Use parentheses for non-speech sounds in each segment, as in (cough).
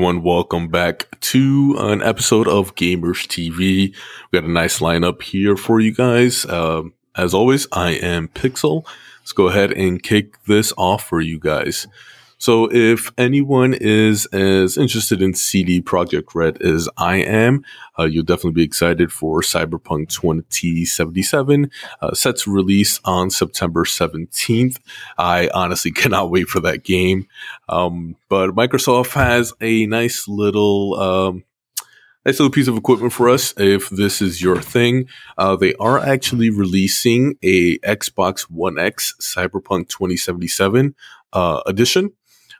everyone? Welcome back to an episode of Gamers TV. We got a nice lineup here for you guys. Um, as always, I am Pixel. Let's go ahead and kick this off for you guys. So if anyone is as interested in CD Projekt Red as I am, uh, you'll definitely be excited for Cyberpunk 2077. Uh, set to release on September 17th. I honestly (laughs) cannot wait for that game. Um, but Microsoft has a nice little, um, nice little piece of equipment for us if this is your thing. Uh, they are actually releasing a Xbox One X Cyberpunk 2077 uh, edition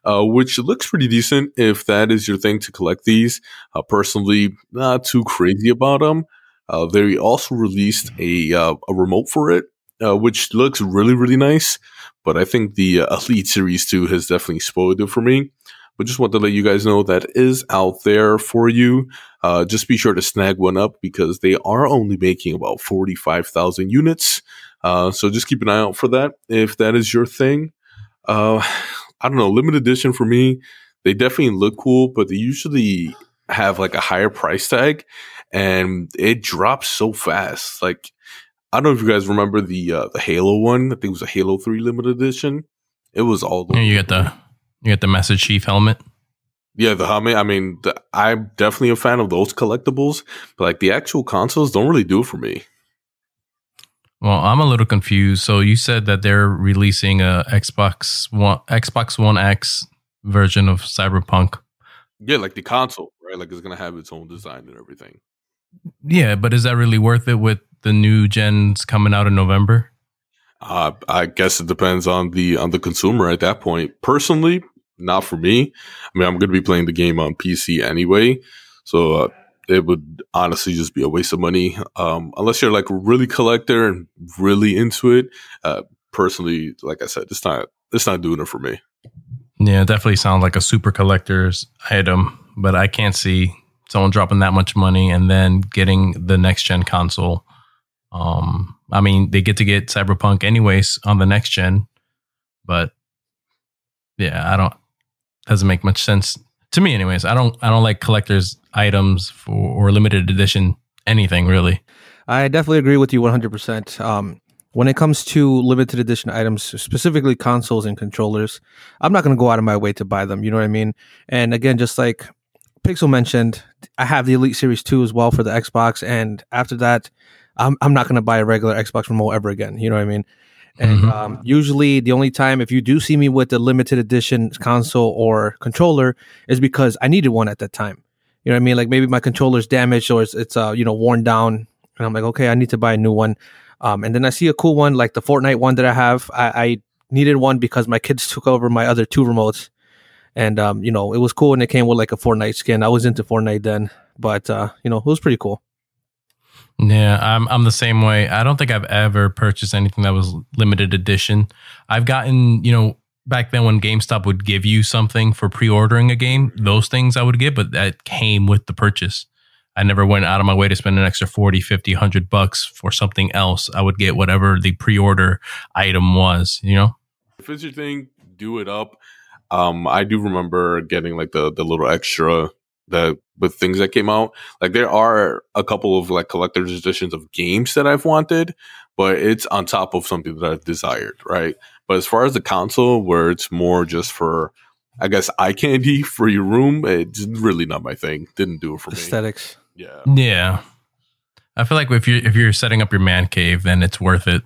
uh, which looks pretty decent if that is your thing to collect these. Uh, personally, not too crazy about them. Uh, they also released a uh, a remote for it, uh, which looks really really nice. But I think the uh, (laughs) Elite Series Two has definitely spoiled it for me. But just want to let you guys know that is out there for you. just be sure to snag one up because they are only making about forty five thousand units. so just keep an eye out for that if that is your thing. Uh, I don't know, limited edition for me, they definitely look cool, but they usually have like a higher price tag and it drops so fast. Like, I don't know if you guys remember the uh, the Halo one. I think it was a Halo 3 limited edition. It was all the yeah, you get the you get the Master Chief helmet. Yeah, the helmet. I mean, the, I'm definitely a fan of those collectibles, but like the actual consoles don't really do it for me. Well, I'm a little confused. So you said that they're releasing a Xbox One Xbox One X version of Cyberpunk. Yeah, like the console, right? Like it's gonna have its own design and everything. Yeah, but is that really worth it with the new gens coming out in November? Uh, I guess it depends on the on the consumer at that point. Personally, not for me. I mean, I'm going to be playing the game on PC anyway, so uh, it would honestly just be a waste of money. Um, unless you're like really collector and really into it. Uh, personally, like I said, it's not it's not doing it for me. Yeah, definitely sounds like a super collector's item, but I can't see someone dropping that much money and then getting the next gen console. Um, I mean, they get to get Cyberpunk anyways on the next gen, but yeah, I don't doesn't make much sense to me anyways. I don't I don't like collectors items for or limited edition anything really. I definitely agree with you 100%. Um, when it comes to limited edition items, specifically consoles and controllers, I'm not going to go out of my way to buy them. You know what I mean? And again, just like Pixel mentioned, I have the Elite Series 2 as well for the Xbox. And after that, I'm, I'm not going to buy a regular Xbox remote ever again. You know what I mean? And mm-hmm. um, usually, the only time if you do see me with the limited edition console or controller is because I needed one at that time. You know what I mean? Like maybe my controller's damaged or it's, it's uh, you know, worn down. And I'm like, okay, I need to buy a new one. Um, and then I see a cool one, like the Fortnite one that I have. I, I needed one because my kids took over my other two remotes. And, um, you know, it was cool and it came with like a Fortnite skin. I was into Fortnite then, but, uh, you know, it was pretty cool. Yeah, I'm I'm the same way. I don't think I've ever purchased anything that was limited edition. I've gotten, you know, back then when GameStop would give you something for pre-ordering a game, those things I would get, but that came with the purchase. I never went out of my way to spend an extra 40, 50, 100 bucks for something else. I would get whatever the pre-order item was, you know? If it's your thing, do it up. Um, I do remember getting like the, the little extra the with things that came out. Like there are a couple of like collector's editions of games that I've wanted, but it's on top of something that I've desired, right? But as far as the console, where it's more just for, I guess, eye candy (laughs) for your room, it's really not my thing. Didn't do it for Aesthetics. me. Yeah. Yeah. I feel like if you if you're setting up your man cave, then it's worth it.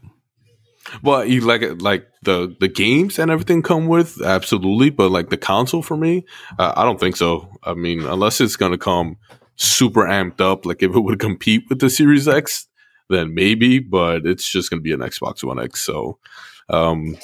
Well, you like like the the games and everything come with absolutely, but like the console for me, uh, I don't think so. I mean, unless it's gonna come super amped up, like if it would compete with the Series X, then maybe. But it's just gonna be an Xbox One X, so um,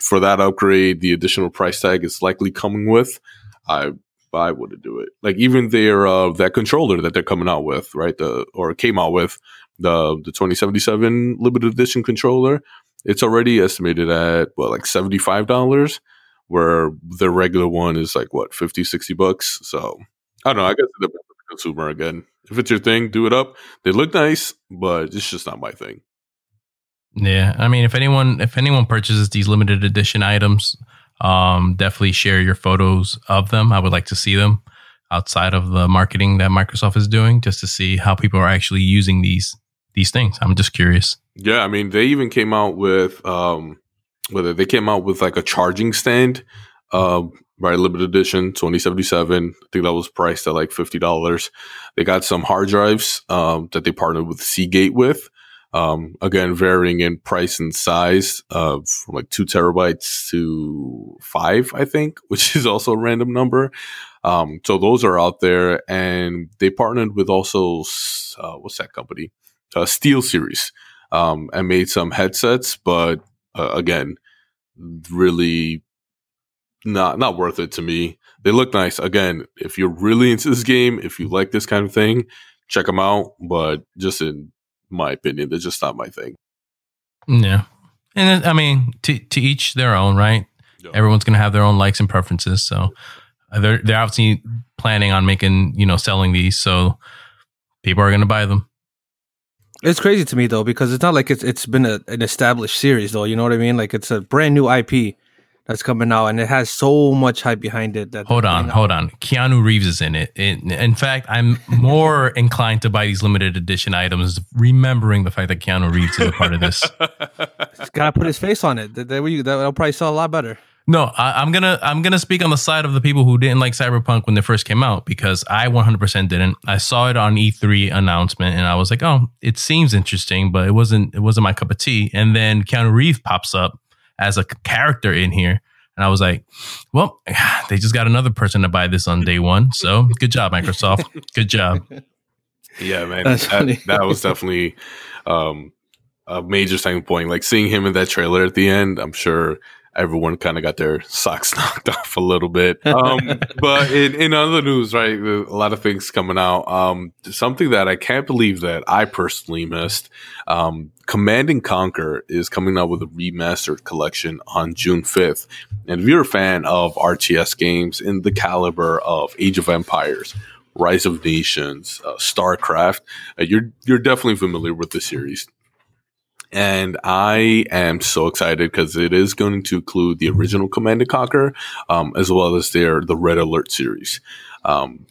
for that upgrade, the additional price tag is likely coming with. I I wouldn't do it. Like even their uh, that controller that they're coming out with, right? The or came out with the the 2077 limited edition controller. It's already estimated at what like seventy five dollars, where the regular one is like what 50, 60 bucks. So I don't know. I guess the consumer again. If it's your thing, do it up. They look nice, but it's just not my thing. Yeah, I mean, if anyone if anyone purchases these limited edition items, um, definitely share your photos of them. I would like to see them outside of the marketing that Microsoft is doing, just to see how people are actually using these these things. I'm just curious. Yeah, I mean, they even came out with um, whether they came out with like a charging stand, uh, right? Limited edition, twenty seventy seven. I think that was priced at like fifty dollars. They got some hard drives um, that they partnered with Seagate with. Um, again, varying in price and size, uh, from like two terabytes to five, I think, (laughs) which is also a random number. Um, so those are out there, and they partnered with also uh, what's that company? Uh, SteelSeries, um, and made some headsets, but uh, again, really not not worth it to me. They look nice. Again, if you're really into this game, if you like this kind of thing, check them out. But just in my opinion, they're just not my thing. Yeah, and I mean, to to each their own, right? Yeah. Everyone's gonna have their own likes and preferences, so uh, they're they're obviously planning on making you know selling these, so people are gonna buy them. It's crazy to me though because it's not like it's it's been a, an established series though. You know what I mean? Like it's a brand new IP that's coming out, and it has so much hype behind it. That Hold on, hold on. Keanu Reeves is in it. In, in fact, I'm more (laughs) inclined to buy these limited edition items, remembering the fact that Keanu Reeves is a part of this. (laughs) He's gotta put his face on it. That, that, that'll probably sell a lot better. No, I, I'm gonna I'm gonna speak on the side of the people who didn't like Cyberpunk when they first came out because I 100% didn't. I saw it on E3 announcement and I was like, oh, it seems interesting, but it wasn't it wasn't my cup of tea. And then Keanu Reeves pops up as a character in here, and I was like, well, (sighs) they just got another person to buy this on day one. So good job, Microsoft. Good job. Yeah, man, That's funny. that, that was definitely um, a major selling point. Like seeing him in that trailer at the end, I'm sure everyone kind of got their socks (laughs) knocked off a little bit. Um, (laughs) but in, in other news, right, a lot of things coming out. Um, something that I can't believe that I personally missed. Um, Command and Conquer is coming out with a remastered collection on June 5th. And if you're a fan of RTS games in the caliber of Age of Empires, Rise of Nations, uh, StarCraft, uh, you're you're definitely familiar with the series. And I am so excited because it is going to include the original Command and Conquer, um, as well as their the Red Alert series. Um,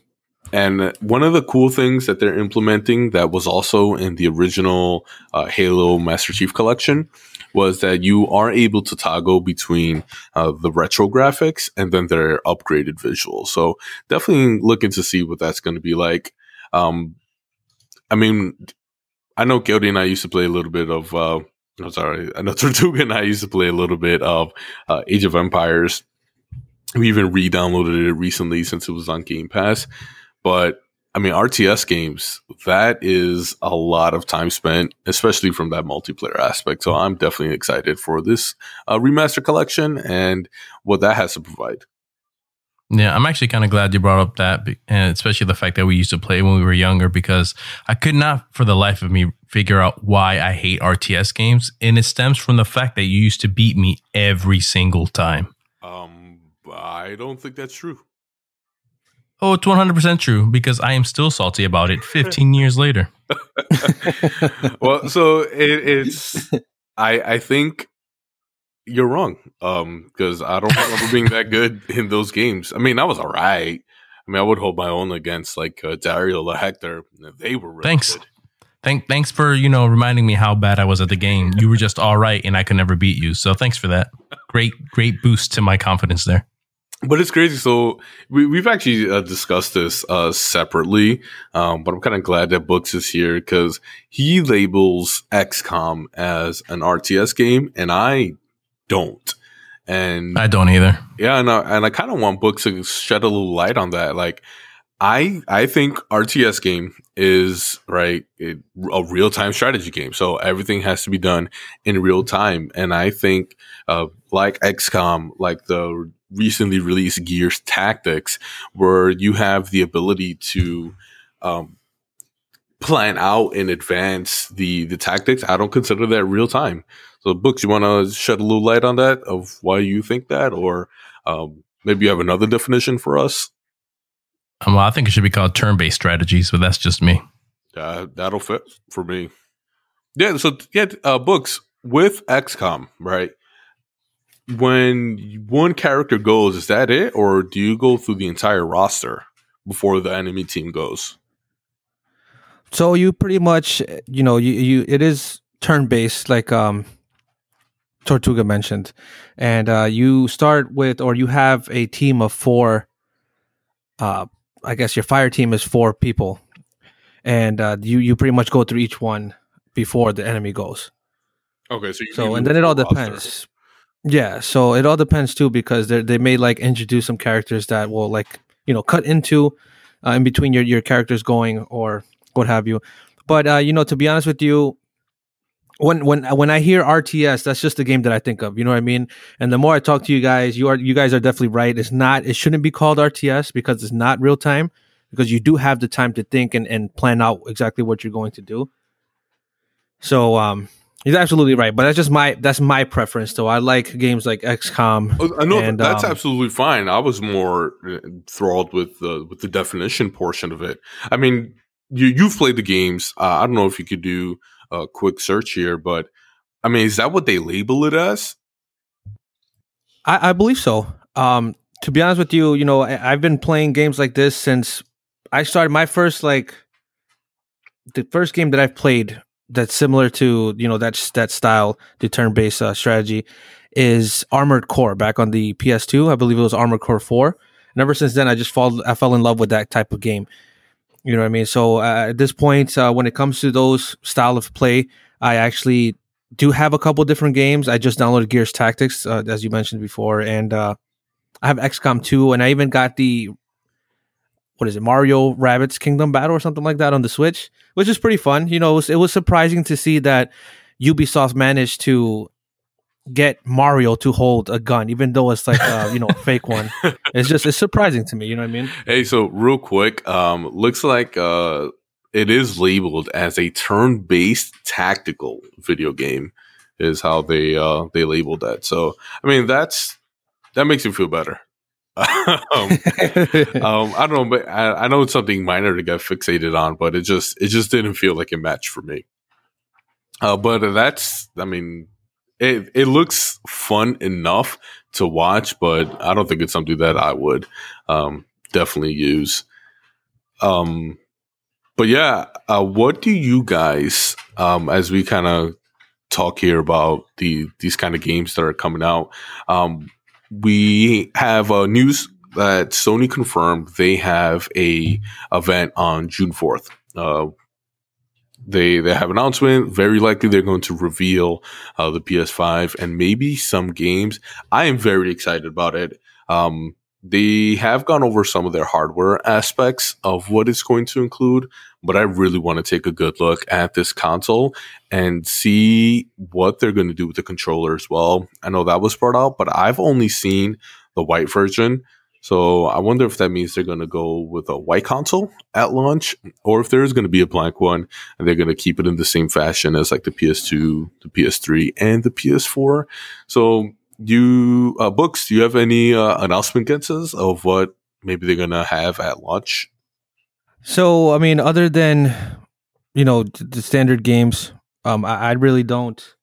and one of the cool things that they're implementing that was also in the original uh, Halo Master Chief Collection was that you are able to toggle between uh, the retro graphics and then their upgraded visuals. So definitely looking to see what that's going to be like. Um, I mean, I know Gildy and I used to play a little bit of. Uh, I'm sorry, I know (laughs) Tortuga and I used to play a little bit of uh, Age of Empires. We even re-downloaded it recently since it was on Game Pass. But I mean, RTS games, that is a lot of time spent, especially from that multiplayer aspect. So I'm definitely excited for this uh, remaster collection and what that has to provide. Yeah, I'm actually kind of glad you brought up that, and especially the fact that we used to play when we were younger, because I could not, for the life of me, figure out why I hate RTS games, and it stems from the fact that you used to beat me every single time. Um, I don't think that's true. Oh, it's 100% true because I am still salty about it 15 (laughs) years later. (laughs) well, so it, it's I I think you're wrong. Um, because I don't remember being that good in those games. I mean, I was all right. I mean, I would hold my own against like uh, Dario or Hector. They were really Thanks. good. Thank, thanks for you know reminding me how bad I was at the game. You were just all right, and I could never beat you. So thanks for that. Great, great boost to my confidence there. But it's crazy. So we, we've actually uh, discussed this uh, separately, um, but I'm kind of glad that Books is here because he labels XCOM as an RTS game, and I don't. And I don't either. yeah, and I, and I kind of want Books to shed a little light on that. Like, I I think RTS game is right it, a real time strategy game, so everything has to be done in real time. And I think uh, like XCOM, like the recently released Gears Tactics, where you have the ability to um, plan out in advance the the tactics. I don't consider that real time. So, books, you want to shed a little light on that of why you think that, or um, maybe you have another definition for us. Um, well, I think it should be called turn-based strategies, but that's just me. Uh, that'll fit for me. Yeah. So yeah, uh, books with XCOM, right? When one character goes, is that it, or do you go through the entire roster before the enemy team goes? So you pretty much, you know, you, you it is turn based, like um, Tortuga mentioned, and uh, you start with, or you have a team of four. Uh, I guess your fire team is four people, and uh, you you pretty much go through each one before the enemy goes. Okay, so so and then it all depends. Yeah, so it all depends too because they they may like introduce some characters that will like you know cut into uh, in between your your characters going or what have you. But uh, you know, to be honest with you, when when when I hear RTS, that's just the game that I think of. You know what I mean? And the more I talk to you guys, you are you guys are definitely right. It's not. It shouldn't be called RTS because it's not real time. Because you do have the time to think and, and plan out exactly what you're going to do. So um, He's absolutely right, but that's just my that's my preference. Though I like games like XCOM. Oh, I know and, that's um, absolutely fine. I was more uh, enthralled with the with the definition portion of it. I mean, you you've played the games. Uh, I don't know if you could do a quick search here, but I mean, is that what they label it as? I, I believe so. Um, to be honest with you, you know, I, I've been playing games like this since I started my first like the first game that I've played that's similar to you know that that style, the turn-based uh, strategy, is Armored Core back on the PS2. I believe it was Armored Core Four, and ever since then, I just fall I fell in love with that type of game. You know what I mean? So uh, at this point, uh, when it comes to those style of play, I actually do have a couple different games. I just downloaded Gears Tactics, uh, as you mentioned before, and uh, I have XCOM 2, and I even got the what is it, Mario Rabbids Kingdom Battle or something like that on the Switch, which is pretty fun. You know, it was, it was surprising to see that Ubisoft managed to get Mario to hold a gun, even though it's like a, you know a fake one. (laughs) It's just it's surprising to me. You know what I mean? Hey, so real quick, um, looks like uh, it is labeled as a turn-based tactical video game. Is how they uh, they labeled that. So I mean that's that makes you feel better. (laughs) um, (laughs) um, I don't know, but I, I, know it's something minor to get fixated on, but it just it just didn't feel like a match for me. Uh, but that's, I mean, it it looks fun enough to watch, but I don't think it's something that I would um, definitely use. Um, but yeah, uh, what do you guys, um, as we kind of talk here about the these kind of games that are coming out? Um, we have uh, news that Sony confirmed they have a event on June fourth. Uh, they they have an announcement. Very likely they're going to reveal uh, the PS5 and maybe some games. I am very excited about it. Um, they have gone over some of their hardware aspects of what it's going to include, but I really want to take a good look at this console and see what they're going to do with the controller as well. I know that was brought out, but I've only seen the white version. So I wonder if that means they're going to go with a white console at launch, or if there is going to be a blank one and they're going to keep it in the same fashion as like the PS2, the PS3, and the PS4. So you uh, books, do you have any uh, announcement guesses of what maybe they're going to have at launch? So I mean, other than you know the standard games, um, I, I really don't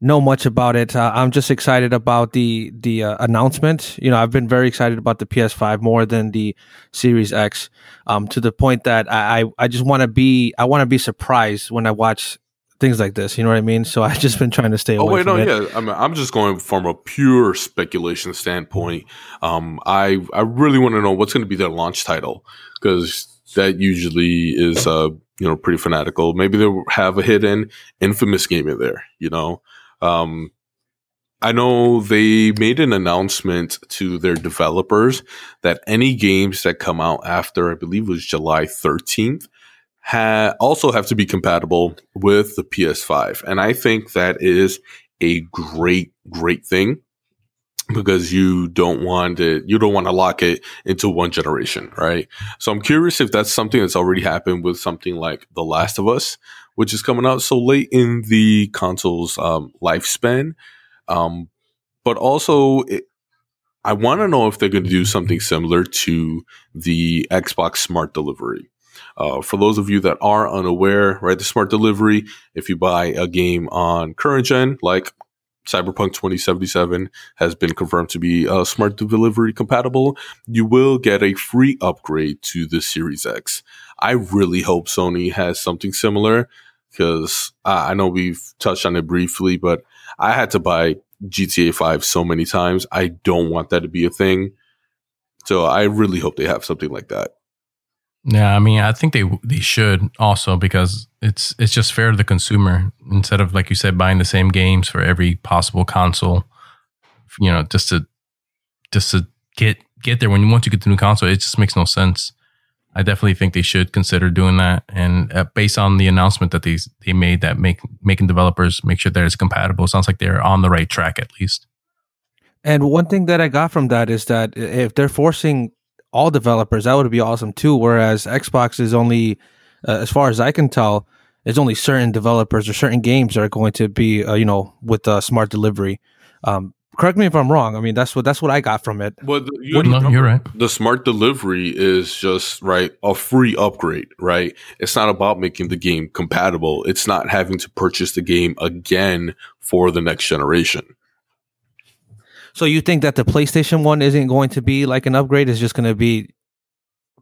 know much about it. Uh, I'm just excited about the the uh, announcement. You know, I've been very excited about the PS5 more than the Series X, um, to the point that I I, I just want to be I want to be surprised when I watch things like this. You know what I mean? So I've just been trying to stay away. Oh wait, no, it. yeah. I mean, I'm just going from a pure speculation standpoint. Um, I I really want to know what's going to be their launch title because that usually is uh you know pretty fanatical. Maybe they'll have a hidden infamous game in there. You know, um, I know they made an announcement to their developers that any games that come out after, I believe it was July 13th, ha- also have to be compatible with the PS5. And I think that is a great, great thing because you don't want it, you don't want to lock it into one generation, right? So I'm curious if that's something that's already happened with something like The Last of Us, which is coming out so late in the console's um, lifespan. Um, but also, it, I want to know if they're going to do something similar to the Xbox Smart Delivery. Uh, for those of you that are unaware, right, the Smart Delivery, if you buy a game on current gen, like Cyberpunk 2077 has been confirmed to be uh, smart delivery compatible, you will get a free upgrade to the Series X. I really hope Sony has something similar because uh, I know we've touched on it briefly, but I had to buy GTA 5 so many times. I don't want that to be a thing. So I really hope they have something like that. Yeah, I mean, I think they they should also because it's it's just fair to the consumer instead of like you said buying the same games for every possible console. You know, just to just to get get there when you want to get the new console, it just makes no sense. I definitely think they should consider doing that, and uh, based on the announcement that they they made that make making developers make sure that it's compatible, sounds like they're on the right track at least. And one thing that I got from that is that if they're forcing all developers, that would be awesome too. Whereas Xbox is only, uh, as far as I can tell, it's only certain developers or certain games that are going to be, uh, you know, with uh, smart delivery. Um, correct me if I'm wrong. I mean, that's what that's what I got from it. Well, the, you no, you're right. The smart delivery is just right a free upgrade, right? It's not about making the game compatible. It's not having to purchase the game again for the next generation. So you think that the PlayStation One isn't going to be like an upgrade? It's just going to be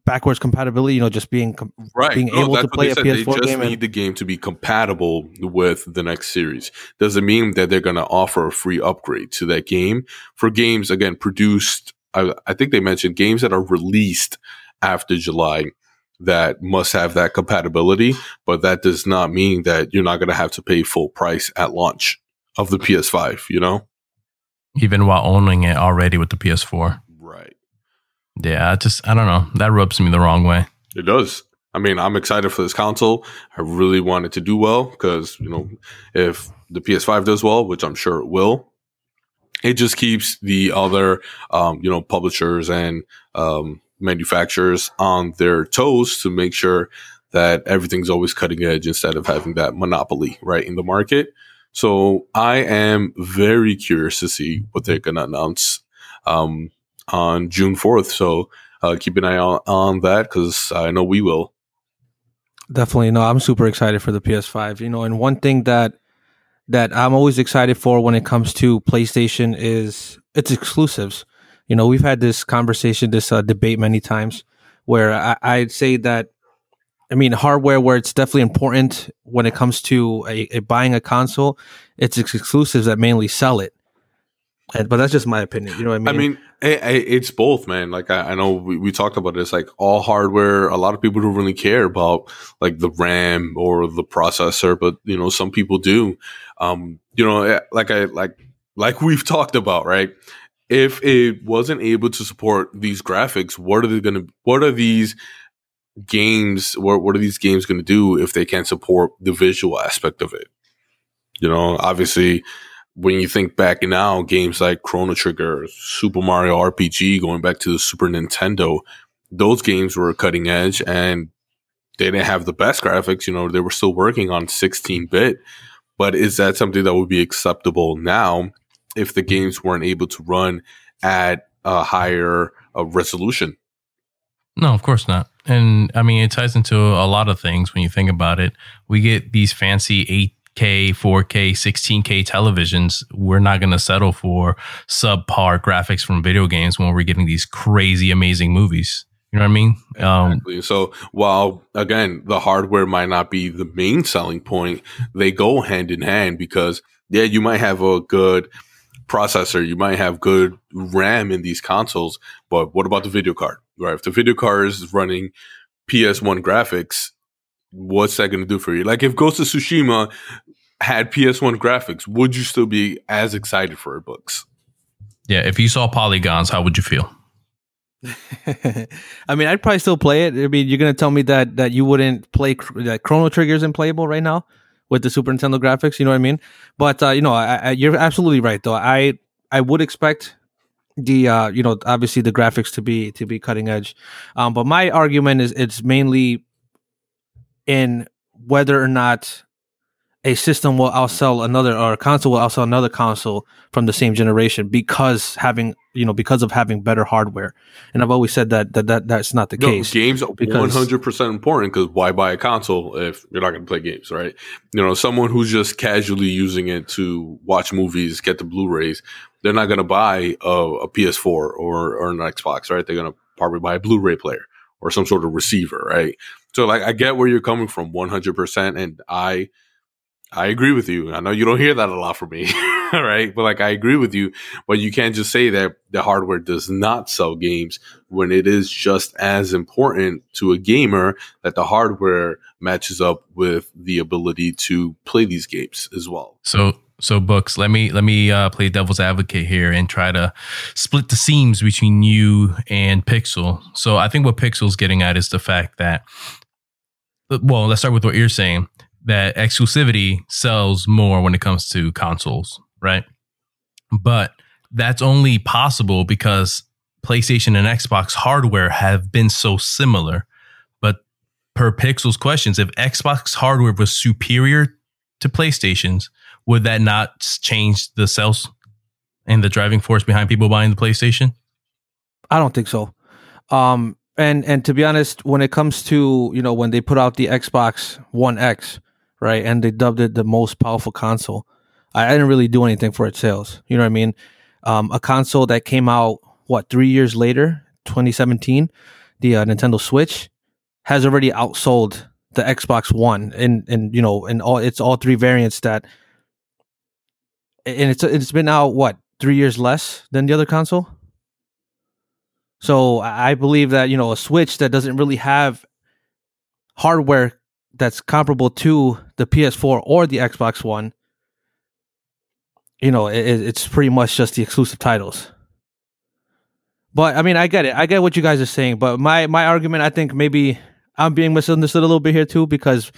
backwards compatibility. You know, just being right, being no, able to play a PS4 they just game. Need and- the game to be compatible with the next series. Does it mean that they're going to offer a free upgrade to that game for games again produced? I, I think they mentioned games that are released after July that must have that compatibility, but that does not mean that you're not going to have to pay full price at launch of the PS5. You know even while owning it already with the PS4. Yeah, I just I don't know. That rubs me the wrong way. It does. I mean, I'm excited for this console. I really want it to do well because, you know, if the PS5 does well, which I'm sure it will, it just keeps the other, um, you know, publishers and um, manufacturers on their toes to make sure that everything's always cutting edge instead of having that monopoly right in the market. So I am very curious to see what they're going to announce um, on June 4th. So uh, keep an eye on, on that because I know we will. Definitely. No, I'm super excited for the PS5. You know, and one thing that that I'm always excited for when it comes to PlayStation is its exclusives. You know, we've had this conversation, this uh, debate many times where I, I'd say that I mean, hardware where it's definitely important when it comes to a, a buying a console, it's exclusives that mainly sell it. But that's just my opinion. You know what I mean? I mean, it, it's both, man. Like I, I know we, we, talked about this. Like all hardware, a lot of people don't really care about like the RAM or the processor, but you know, some people do. Um, you know, eh, like I like like we've (laughs) talked about, right? If it wasn't able to support these graphics, what are they going to? What are these? games what what are these games going to do if they can't support the visual aspect of it you know obviously when you think back now games like chrono trigger super mario rpg going back to the super nintendo those games were cutting edge and they didn't have the best graphics you know they were still working on 16 bit but is that something that would be acceptable now if the games weren't able to run at a higher uh, resolution no, of course not. And I mean, it ties into a lot of things when you think about it. We get these fancy 8K, 4K, 16K televisions. We're not going to settle for subpar graphics from video games when we're getting these crazy, amazing movies. You know what I mean? Um, so while again, the hardware might not be the main selling point, they go hand in hand because yeah, you might have a good processor, you might have good RAM in these consoles, but what about the video card? Right? If the video card is running PS1 graphics, what's that going to do for you? Like if Ghost of Tsushima had PS1 graphics, would you still be as excited for it books? Yeah, if you saw polygons, how would you feel? (laughs) I mean, I'd probably still play it. I mean, you're gonna tell me that that you wouldn't play that Chrono Trigger isn't playable right now with the Super Nintendo graphics. You know what I mean? But uh, you know, I, I, you're absolutely right, though. I I would expect the uh, you know obviously the graphics to be to be cutting edge, um, but my argument is it's mainly in whether or not a system will outsell another or a console will outsell another console from the same generation because having you know because of having better hardware and i've always said that that, that that's not the No, case games are one hundred percent important because why buy a console if you're not going to play games, right? You know, someone who's just casually using it to watch movies, get the Blu-rays, they're not going to buy a, a PS4 or or an Xbox, right? They're going to probably buy a Blu-ray player or some sort of receiver, right? So, like, I get where you're coming from, one hundred percent, and I. I agree with you. I know you don't hear that a lot from me, (laughs) right? But like, I agree with you. But you can't just say that the hardware does not sell games when it is just as important to a gamer that the hardware matches up with the ability to play these games as well. So so books. Let me let me uh, play devil's advocate here and try to split the seams between you and Pixel. So I think what Pixel's getting at is the fact that well, let's start with what you're saying that exclusivity sells more when it comes to consoles, right? But that's only possible because PlayStation and Xbox hardware have been so similar. But per Pixel's questions, if Xbox hardware was superior to PlayStation's, would that not change the sales and the driving force behind people buying the PlayStation? I don't think so. Um, and and to be honest, when it comes to you know when they put out the Xbox One X, right, and they dubbed it the most powerful console, I, I didn't really do anything for its sales. You know what I mean? Um, a console that came out what three years later, 2017, the uh, Nintendo Switch has already outsold the Xbox One, and and you know, in all it's all three variants that, and it's it's been out what three years less than the other console. So I believe that you know a Switch that doesn't really have hardware that's comparable to the PS4 or the Xbox One, you know, it- it's pretty much just the exclusive titles. But I mean, I get it. I get what you guys are saying. But my my argument, I think maybe I'm being misunderstood a little bit here too, because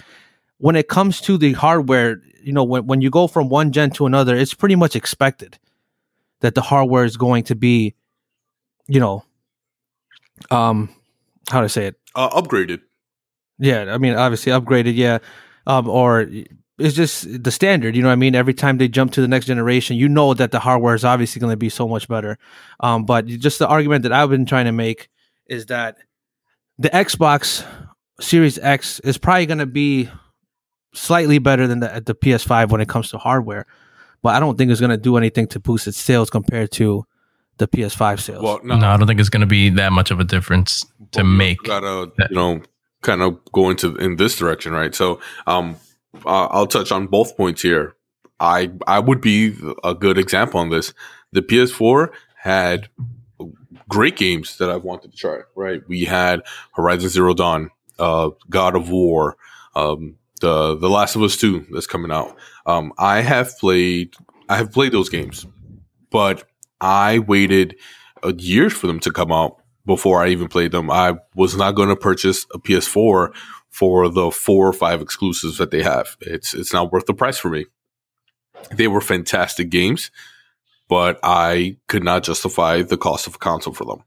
when it comes to the hardware, you know, when when you go from one gen to another, it's pretty much expected that the hardware is going to be, you know, um, how to say it? Uh, upgraded. Yeah, I mean, obviously upgraded, yeah. Um, or it's just the standard, you know what I mean? Every time they jump to the next generation, you know that the hardware is obviously going to be so much better. Um, but just the argument that I've been trying to make is that the Xbox Series X is probably going to be slightly better than the, the PS5 when it comes to hardware, but I don't think it's going to do anything to boost its sales compared to the PS5 sales. Well, No, no, I don't think it's going to be that much of a difference to Well, make. gotta you know kind of go into in this direction right? So um i'll touch on both points here. I i would be a good example on this. The ps4 had great games that I've wanted to try right? We had horizon zero dawn uh god of war um the the last of us 2 that's coming out. Um i have played i have played those games but i waited years for them to come out before I even played them. I was not going to purchase a PS4 for the four or five exclusives that they have. It's it's not worth the price for me. They were fantastic games, but I could not justify the cost of a console for them.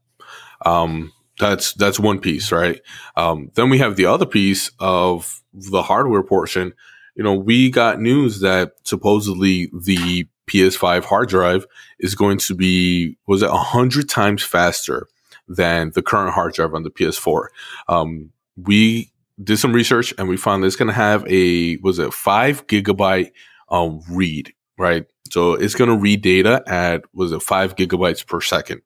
Um, that's that's one piece, right? Um, then we have the other piece of the hardware portion. You know, we got news that supposedly the PS5 hard drive is going to be was it a hundred times faster than the current hard drive on the PS4. Um, we did some research and we found it's going to have a was it five gigabyte um, read, right? So it's going to read data at was it five gigabytes per second.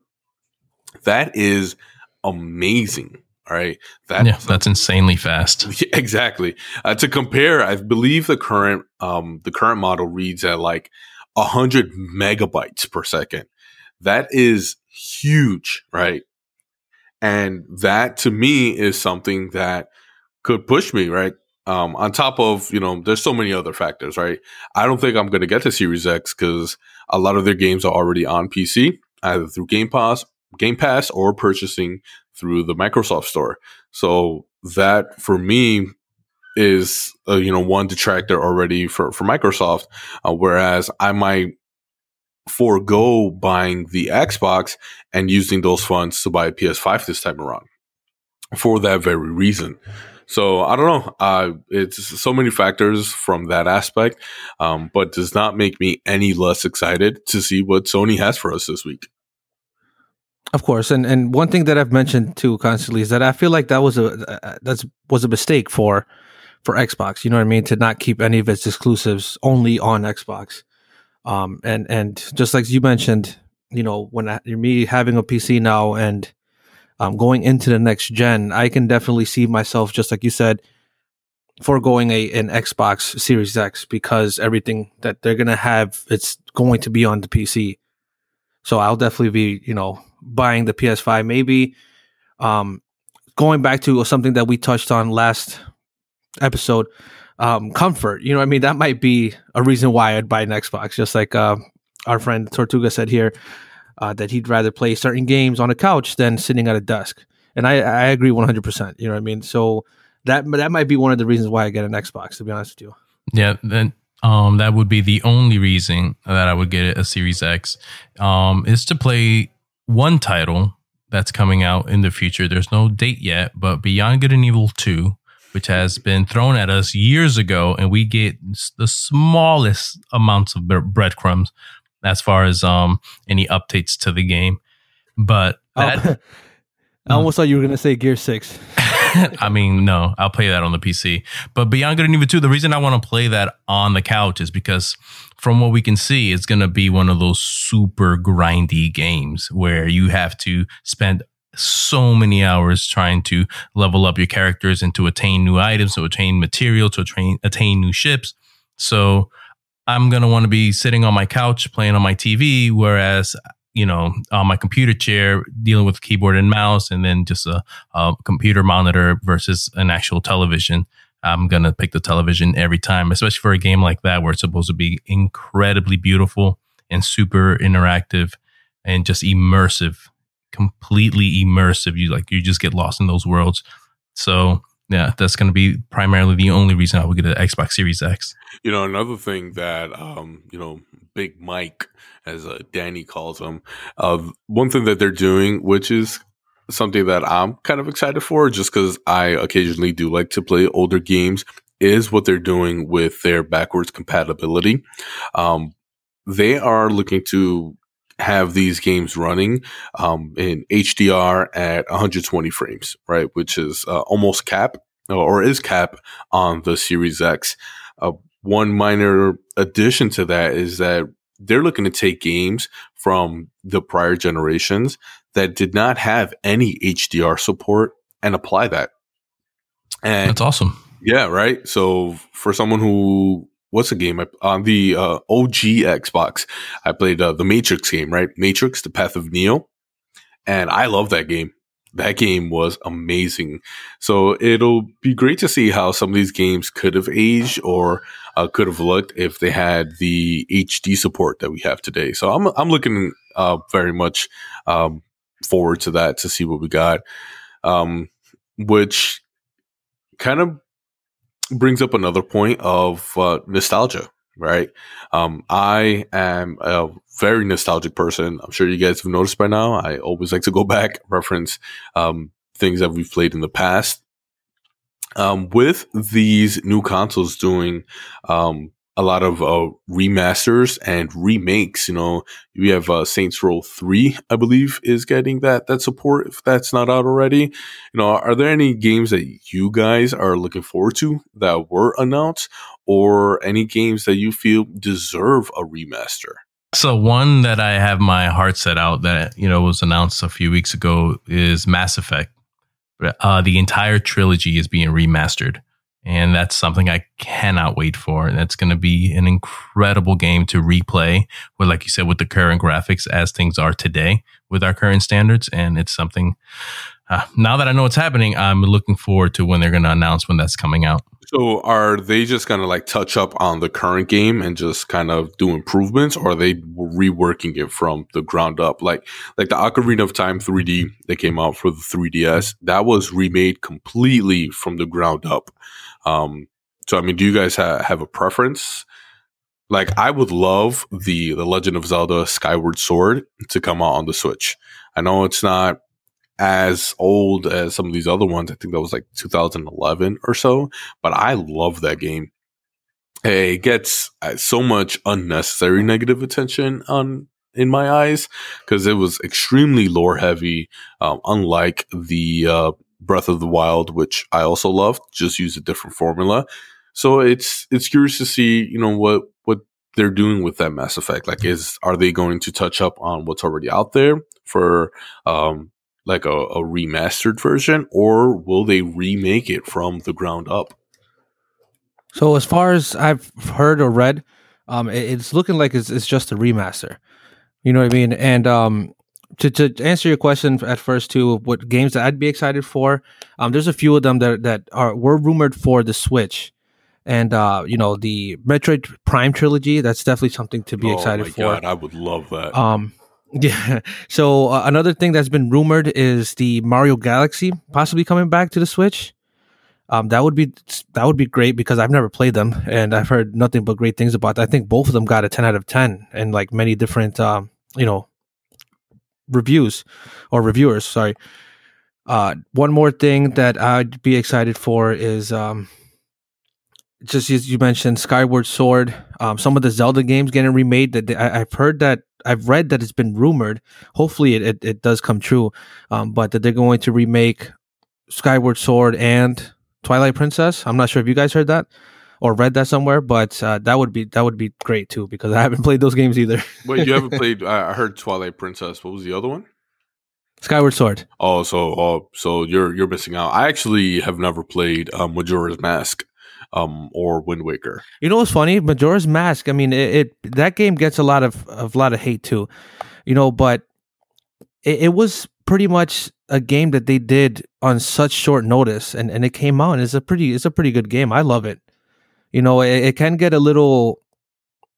That is amazing. All right, that yeah, that's insanely fast. (laughs) exactly. Uh, to compare, I believe the current um the current model reads at like hundred megabytes per second. That is huge, right? And that to me is something that could push me, right? Um, on top of, you know, there's so many other factors, right? I don't think I'm going to get the Series X because a lot of their games are already on PC, either through Game Pass, Game Pass, or purchasing through the Microsoft Store. So that for me is, uh, you know, one detractor already for for Microsoft. Uh, whereas I might forego buying the Xbox and using those funds to buy a PS5 this time around for that very reason. So I don't know. Uh, it's so many factors from that aspect, um, but does not make me any less excited to see what Sony has for us this week. Of course, and and one thing that I've mentioned too constantly is that I feel like that was a that's was a mistake for for Xbox. You know what I mean? To not keep any of its exclusives only on Xbox. Um, and and just like you mentioned, you know, when I, me having a PC now and um, going into the next gen, I can definitely see myself, just like you said, foregoing a an Xbox Series X because everything that they're gonna have, it's going to be on the PC. So I'll definitely be, you know, buying the PS5. Maybe um, going back to something that we touched on last episode, um, comfort. You know, I mean, that might be a reason why I'd buy an Xbox. Just like uh, our friend Tortuga said here, uh, that he'd rather play certain games on a couch than sitting at a desk. And I, I agree 100%. You know what I mean? So that that might be one of the reasons why I get an Xbox, to be honest with you. Yeah, then um, that would be the only reason that I would get a Series X um, is to play one title that's coming out in the future. There's no date yet, but Beyond Good and Evil 2, which has been thrown at us years ago, and we get the smallest amounts of breadcrumbs as far as um any updates to the game. But oh, that, oh, (laughs) I almost thought you were gonna say Gear Six. (laughs) (laughs) I mean, no, I'll play that on the PC. But Beyond Good and Evil 2, the reason I want to play that on the couch is because from what we can see, it's going to be one of those super grindy games where you have to spend so many hours trying to level up your characters and to attain new items, to attain material, to attain, attain new ships. So I'm going to want to be sitting on my couch playing on my TV, whereas you know, on my computer chair, dealing with keyboard and mouse, and then just a, a computer monitor versus an actual television. I'm gonna pick the television every time, especially for a game like that where it's supposed to be incredibly beautiful and super interactive and just immersive, completely immersive. You like you just get lost in those worlds. So yeah, that's going to be primarily the only reason I would get an Xbox Series X. You know, another thing that um, you know, Big Mike, as uh, Danny calls him, uh, one thing that they're doing, which is something that I'm kind of excited for, just because I occasionally do like to play older games, is what they're doing with their backwards compatibility. Um, they are looking to have these games running um, in HDR at 120 frames, right? Which is uh, almost cap or is cap on the Series X. Uh, one minor addition to that is that they're looking to take games from the prior generations that did not have any HDR support and apply that. And that's awesome. Yeah, right. So for someone who what's the game on the uh, OG Xbox? I played uh, the Matrix game, right? Matrix: The Path of Neo, and I love that game. That game was amazing. So it'll be great to see how some of these games could have aged or uh, could have looked if they had the HD support that we have today. So I'm I'm looking uh, very much um, forward to that to see what we got, um, which kind of brings up another point of uh, nostalgia, right? Um, I am a very nostalgic person. I'm sure you guys have noticed by now. I always like to go (laughs) back, reference um, things that we've played in the past. Um, with these new consoles doing um, a lot of uh, remasters and remakes. You know, we have uh, Saints Row Three, I believe, is getting that that support. If that's not out already, you know, are there any games that you guys are looking forward to that were announced, or any games that you feel deserve a remaster? So one that I have my heart set out that you know was announced a few weeks ago is Mass Effect. Uh, the entire trilogy is being remastered. And that's something I cannot wait for. And it's going to be an incredible game to replay with, like you said, with the current graphics as things are today with our current standards. And it's something, uh, now that I know what's happening, I'm looking forward to when they're going to announce when that's coming out. So are they just going to like touch up on the current game and just kind of do improvements or are they reworking it from the ground up? Like, like the Ocarina of Time 3D that came out for the 3DS, that was remade completely from the ground up. Um, so I mean, do you guys ha- have a preference? Like, I would love the the Legend of Zelda Skyward Sword to come out on the Switch. I know it's not as old as some of these other ones. I think that was like 2011 or so, but I love that game. It gets uh, so much unnecessary negative attention on in my eyes because it was extremely lore heavy, um, unlike the uh, Breath of the Wild, which I also loved, just use a different formula. So it's it's curious to see, you know, what what they're doing with that Mass Effect. Like, is are they going to touch up on what's already out there for um like a, a remastered version, or will they remake it from the ground up? So as far as I've heard or read, um, it, it's looking like it's, it's just a remaster. You know what I mean? And um, to, to answer your question at first too, what games that I'd be excited for? Um, there's a few of them that that are were rumored for the Switch, and uh, you know the Metroid Prime trilogy. That's definitely something to be oh excited for. God, I would love that. Um, (laughs) yeah. So uh, another thing that's been rumored is the Mario Galaxy possibly coming back to the Switch. Um, that would be that would be great because I've never played them and I've heard nothing but great things about. Them. I think both of them got a ten out of ten and like many different um, you know reviews or reviewers. Sorry. Uh, one more thing that I'd be excited for is um, just as you mentioned, Skyward Sword. Um, some of the Zelda games getting remade. That they, I, have heard that I've read that it's been rumored. Hopefully, it it, it does come true. Um, but that they're going to remake Skyward Sword and Twilight Princess. I'm not sure if you guys heard that or read that somewhere, but uh, that would be that would be great too because I haven't (laughs) played those games either. (laughs) Wait, you haven't played? I heard Twilight Princess. What was the other one? Skyward Sword. Oh, so oh, so you're you're missing out. I actually have never played um, Majora's Mask, um, or Wind Waker. You know what's funny? Majora's Mask. I mean, it, it that game gets a lot of a lot of hate too, you know, but it, it was pretty much a game that they did on such short notice, and and it came out. and It's a pretty it's a pretty good game. I love it you know, it, it can get a little,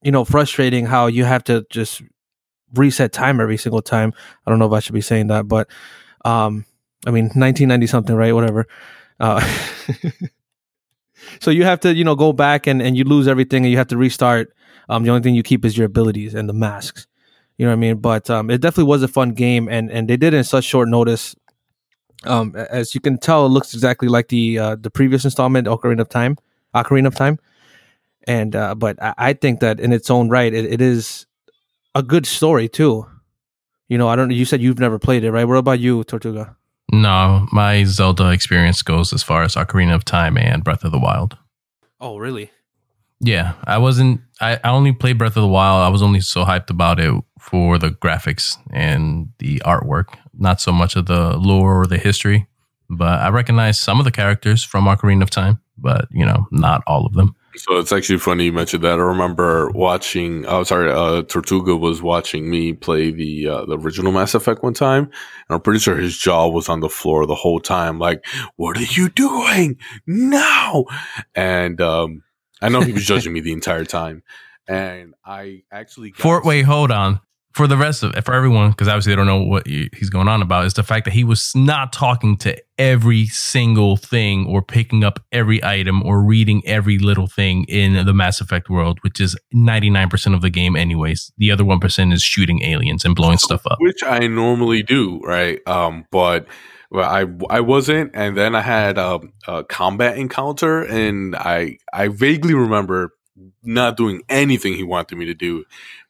you know, frustrating how you have to just reset time every single time. I don't know if I should be saying that, but um, I mean, 1990 something, right? Whatever. Uh, (laughs) so you have to, you know, go back and, and you lose everything and you have to restart. Um, the only thing you keep is your abilities and the masks. You know what I mean? But um, it definitely was a fun game, and and they did it in such short notice. Um, as you can tell, it looks exactly like the uh, the previous installment, Ocarina of Time. Ocarina of Time. And uh, but I, I think that in its own right, it, it is a good story too. You know, I don't. You said you've never played it, right? What about you, Tortuga? No, my Zelda experience goes as far as Ocarina of Time and Breath of the Wild. Oh, really? Yeah, I wasn't. I, I only played Breath of the Wild. I was only so hyped about it for the graphics and the artwork, not so much of the lore or the history. But I recognize some of the characters from Ocarina of Time but you know, not all of them. So it's actually funny you mentioned that. I remember watching. Oh, sorry, uh, Tortuga was watching me play the uh, the original Mass Effect one time, and I'm pretty sure his jaw was on the floor the whole time. Like, what are you doing? No! And um, I know he was judging me the entire time. And I actually for wait, hold on for the rest of for everyone because obviously they don't know what he's going on about is the fact that he was not talking to every single thing or picking up every item or reading every little thing in the Mass Effect world, which is 99% of the game anyways. The other 1% is shooting aliens and blowing stuff up. Which I normally do, right? Um, but well, I I wasn't, and then I had a, a combat encounter, and I I vaguely remember not doing anything he wanted me to do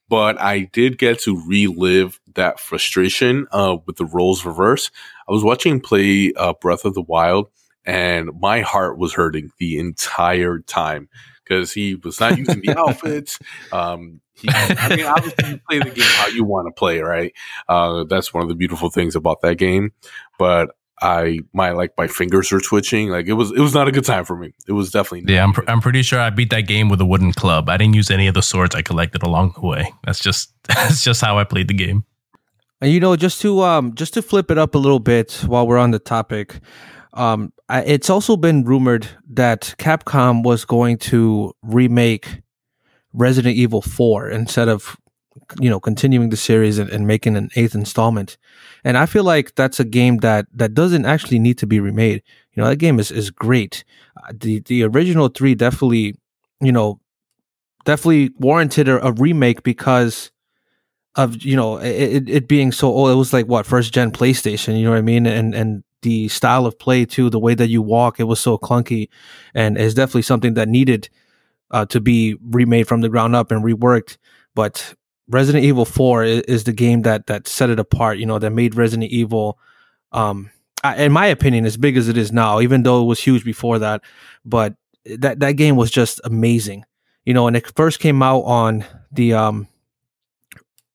but I did get to relive that frustration uh, with the roles reverse. I was watching play uh, Breath of the Wild, and my heart was hurting the entire time because he was not using the (laughs) outfits. Um, he, I mean, obviously, you play the game how you want to play, right? Uh, that's one of the beautiful things about that game. But I my like my fingers are twitching. Like it was it was not a good time for me. It was definitely yeah. I'm pr- I'm pretty sure I beat that game with a wooden club. I didn't use any of the swords I collected along the way. That's just (laughs) that's just how I played the game. And you know, just to um just to flip it up a little bit while we're on the topic, um, I, it's also been rumored that Capcom was going to remake Resident Evil Four instead of you know continuing the series and, and making an eighth installment and I feel like that's a game that that doesn't actually need to be remade. You know, that game is is great. Uh, the the original three definitely, you know, definitely warranted a, a remake because of you know it, it being so old. It was like what first gen PlayStation. You know what I mean? And and the style of play too, the way that you walk, it was so clunky, and it's definitely something that needed uh, to be remade from the ground up and reworked. But Resident Evil Four is, is, the game that that set it apart. You know, that made Resident Evil, um, in my opinion, as big as it is now. Even though it was huge before that, but that that game was just amazing. You know, and it first came out on the um,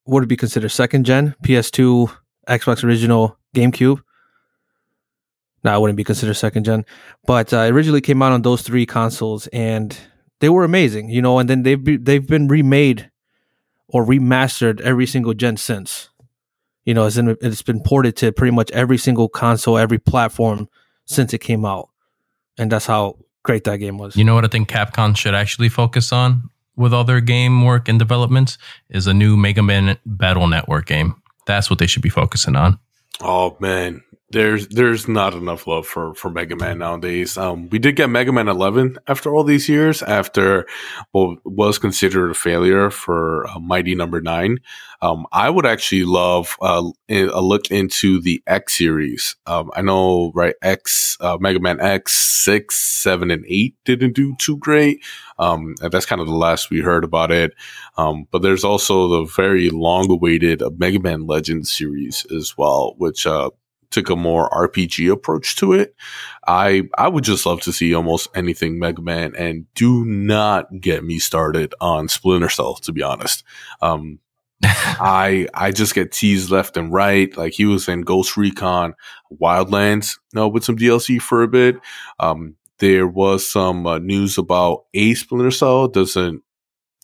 what would be considered second gen PS2, Xbox original, GameCube. No, it wouldn't be considered second gen, but uh, originally came out on those three consoles, and they were amazing, you know. And then they've be, they've been remade or remastered every single gen since. You know, it's, in, it's been ported to pretty much every single console, every platform since it came out, and that's how great that game was. You know what I think Capcom should actually focus on with all their game work and developments is a new Mega Man Battle Network game. That's what they should be focusing on. Oh man, there's there's not enough love for for Mega Man nowadays. Um, we did get Mega Man 11 after all these years, after what was considered a failure for uh, Mighty Number no. Nine. Um, I would actually love uh, a look into the X series. Um, I know, right? X uh, Mega Man X six, seven, and eight didn't do too great. Um, that's kind of the last we heard about it. Um, but there's also the very long-awaited Mega Man Legends series as well, which uh, took a more RPG approach to it. I I would just love to see almost anything Mega Man, and do not get me started on Splinter Cell. To be honest, um, (laughs) I I just get teased left and right. Like he was in Ghost Recon Wildlands, you know, with some DLC for a bit. Um, there was some uh, news about a Splinter Cell doesn't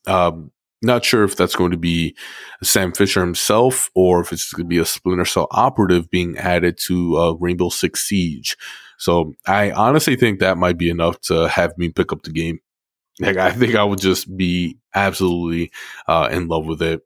um, not sure if that's going to be Sam Fisher himself or if it's going to be a Splinter Cell operative being added to uh, Rainbow Six Siege. So I honestly think that might be enough to have me pick up the game. Like I think I would just be absolutely uh, in love with it.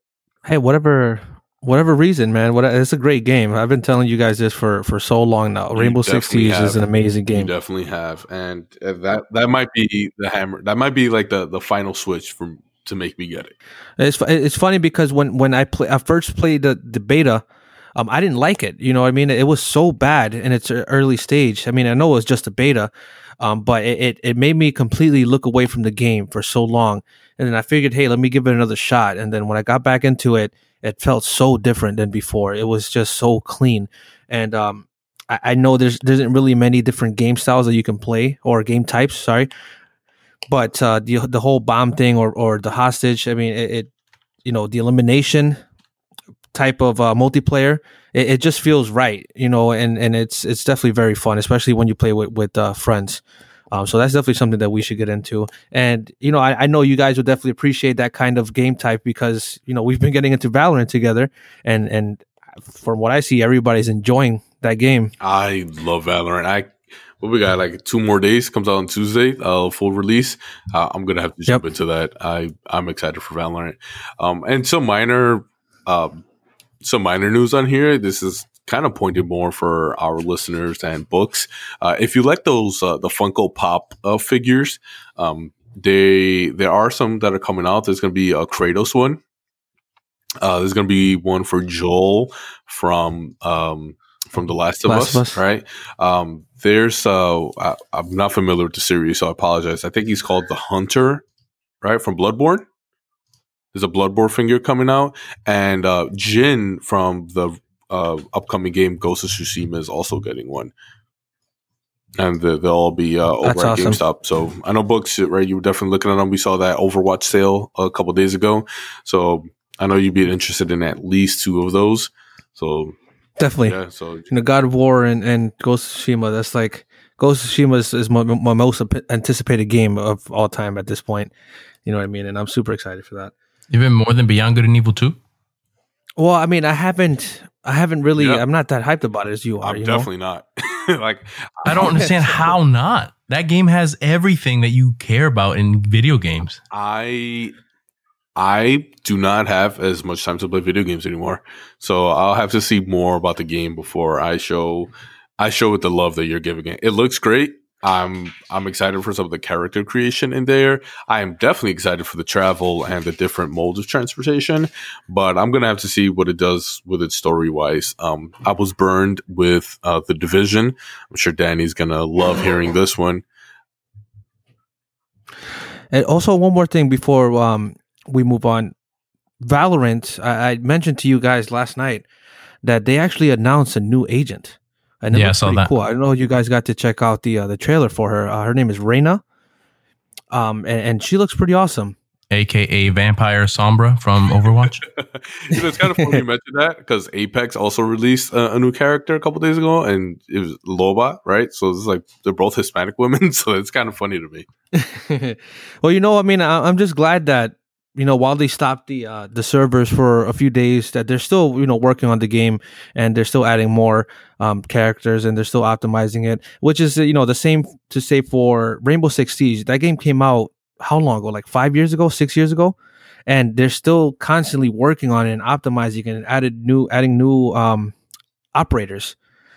Hey, whatever, whatever reason, man. What it's a great game. I've been telling you guys this for for so long now. Rainbow Six Siege is an amazing game. You definitely have, and uh, that that might be the hammer. That might be like the the final switch from to make me get it. It's it's funny because when when I play I first played the the beta, um, I didn't like it. You know, I mean, it was so bad in its early stage. I mean, I know it was just a beta, um, but it, it, it made me completely look away from the game for so long. And then I figured, hey, let me give it another shot. And then when I got back into it, it felt so different than before. It was just so clean. And um, I, I know there's there isn't really many different game styles that you can play or game types. Sorry, but uh, the the whole bomb thing or or the hostage, I mean, it, it you know the elimination type of uh, multiplayer, it, it, just feels right, you know, and and it's it's definitely very fun, especially when you play with with uh, friends. Um, so that's definitely something that we should get into. And you know, I, I, know you guys would definitely appreciate that kind of game type because you know we've been getting into Valorant together, and and from what I see, everybody's enjoying that game. I love Valorant. I what we got like two more days comes out on Tuesday, uh, full release. Uh, I'm gonna have to jump yep. into that. I I'm excited for Valorant. Um, and some minor, uh, some minor news on here. This is kind of pointed more for our listeners and books. Uh, if you like those uh, the Funko Pop uh, figures, um, they there are some that are coming out. There's gonna be a Kratos one. Uh, there's gonna be one for Joel from um, from The Last of, Last Us, of Us, right? Um, there's uh, I, am not familiar with the series, so I apologize. I think he's called the Hunter, right, from Bloodborne. There's a Bloodborne figure coming out, and uh, Jin from the uh, upcoming game Ghost of Tsushima is also getting one. And the, they'll all be uh, over That's at awesome. GameStop. So I know books, right? You were definitely looking at them. We saw that Overwatch sale a couple days ago. So I know you'd be interested in at least two of those. So Definitely. Yeah, so you know, God of War and, and Ghost of Tsushima. That's like Ghost of Tsushima is, is my, my, most anticipated game of all time at this point. You know what I mean? And I'm super excited for that. Even more than Beyond Good and Evil Two. Well, I mean, I haven't, I haven't really, yep. I'm not that hyped about it as you are. I'm you definitely know? not. (laughs) like, I don't (laughs) understand how not. That game has everything that you care about in video games. I I do not have as much time to play video games anymore. So I'll have to see more about the game before I show I show it the love that you're giving it. It looks great. I'm I'm excited for some of the character creation in there. I am definitely excited for the travel and the different modes of transportation, but I'm gonna have to see what it does with it story wise. Um, I was burned with uh, the division. I'm sure Danny's gonna love hearing this one. And also, one more thing before um, we move on. Valorant, I, I mentioned to you guys last night that they actually announced a new agent. And it Yeah, I looks saw that. cool. I know you guys got to check out the uh, the trailer for her. Uh, her name is Reyna. Um, and, and she looks pretty awesome. aka Vampire Sombra from Overwatch. (laughs) you know, it's kind of funny you mentioned that because Apex also released a, a new character a couple days ago, and it was Loba, right? So it's like they're both Hispanic women, (laughs) so it's kind of funny to me. (laughs) well, you know, I mean, I, I'm just glad that you know while they stopped the uh, the servers for a few days, that they're still you know working on the game and they're still adding more um, characters and they're still optimizing it, which is you know the same to say for Rainbow Six Siege. That game came out how long ago? Like five years ago, six years ago, and they're still constantly working on it and optimizing it and added new adding new um, operators.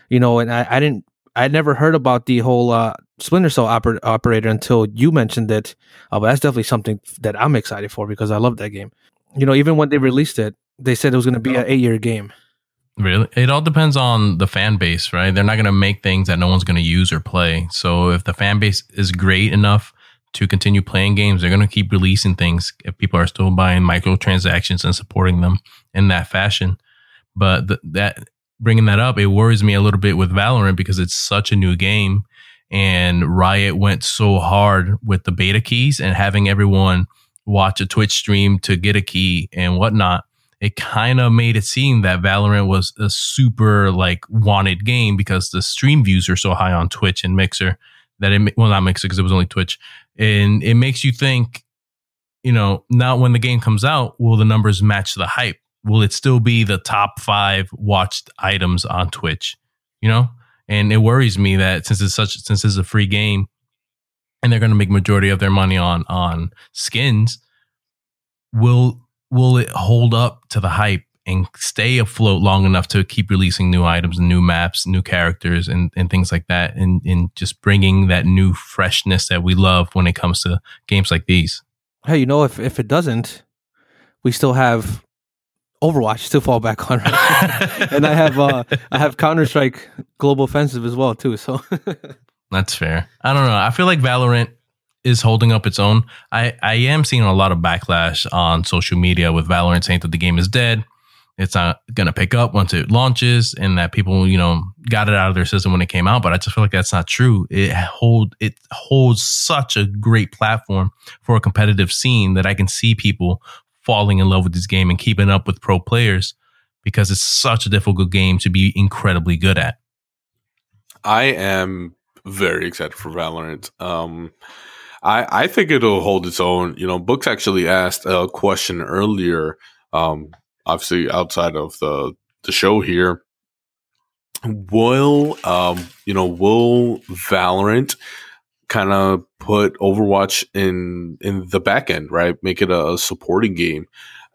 You know, and I, I didn't I'd never heard about the whole uh, Splinter Cell oper- operator until you mentioned it. Uh, but that's definitely something that I'm excited for because I love that game. You know, even when they released it, they said it was going to be an eight year game. Really? It all depends on the fan base, right? They're not going to make things that no one's going to use or play. So if the fan base is great enough to continue playing games, they're going to keep releasing things if people are still buying microtransactions and supporting them in that fashion. But th- that bringing that up, it worries me a little bit with Valorant because it's such a new game and Riot went so hard with the beta keys and having everyone watch a Twitch stream to get a key and whatnot it kind of made it seem that Valorant was a super like wanted game because the stream views are so high on Twitch and Mixer that it well not Mixer because it was only Twitch and it makes you think you know now when the game comes out will the numbers match the hype will it still be the top 5 watched items on Twitch? You know? And it worries me that since it's such since it's a free game and they're going to make majority of their money on on skins will will it hold up to the hype and stay afloat long enough to keep releasing new items and new maps new characters and, and things like that and, and just bringing that new freshness that we love when it comes to games like these? Hey, you know, if, if it doesn't, we still have Overwatch to fall back on. Right? (laughs) and I have uh, I have Counter Strike Global Offensive as well too. So (laughs) That's fair. I don't know. I feel like Valorant is holding up its own. I, I am seeing a lot of backlash on social media with Valorant saying that the game is dead. It's not going to pick up once it launches and that people, you know, got it out of their system when it came out. But I just feel like that's not true. It hold it holds such a great platform for a competitive scene that I can see people falling in love with this game and keeping up with pro players because it's such a difficult game to be incredibly good at. I am very excited for Valorant. Um, I I think it'll hold its own. You know, Books actually asked a question earlier. Um, obviously outside of the the show here. Will um you know will Valorant kind of put Overwatch in in the back end, right? Make it a, supporting game.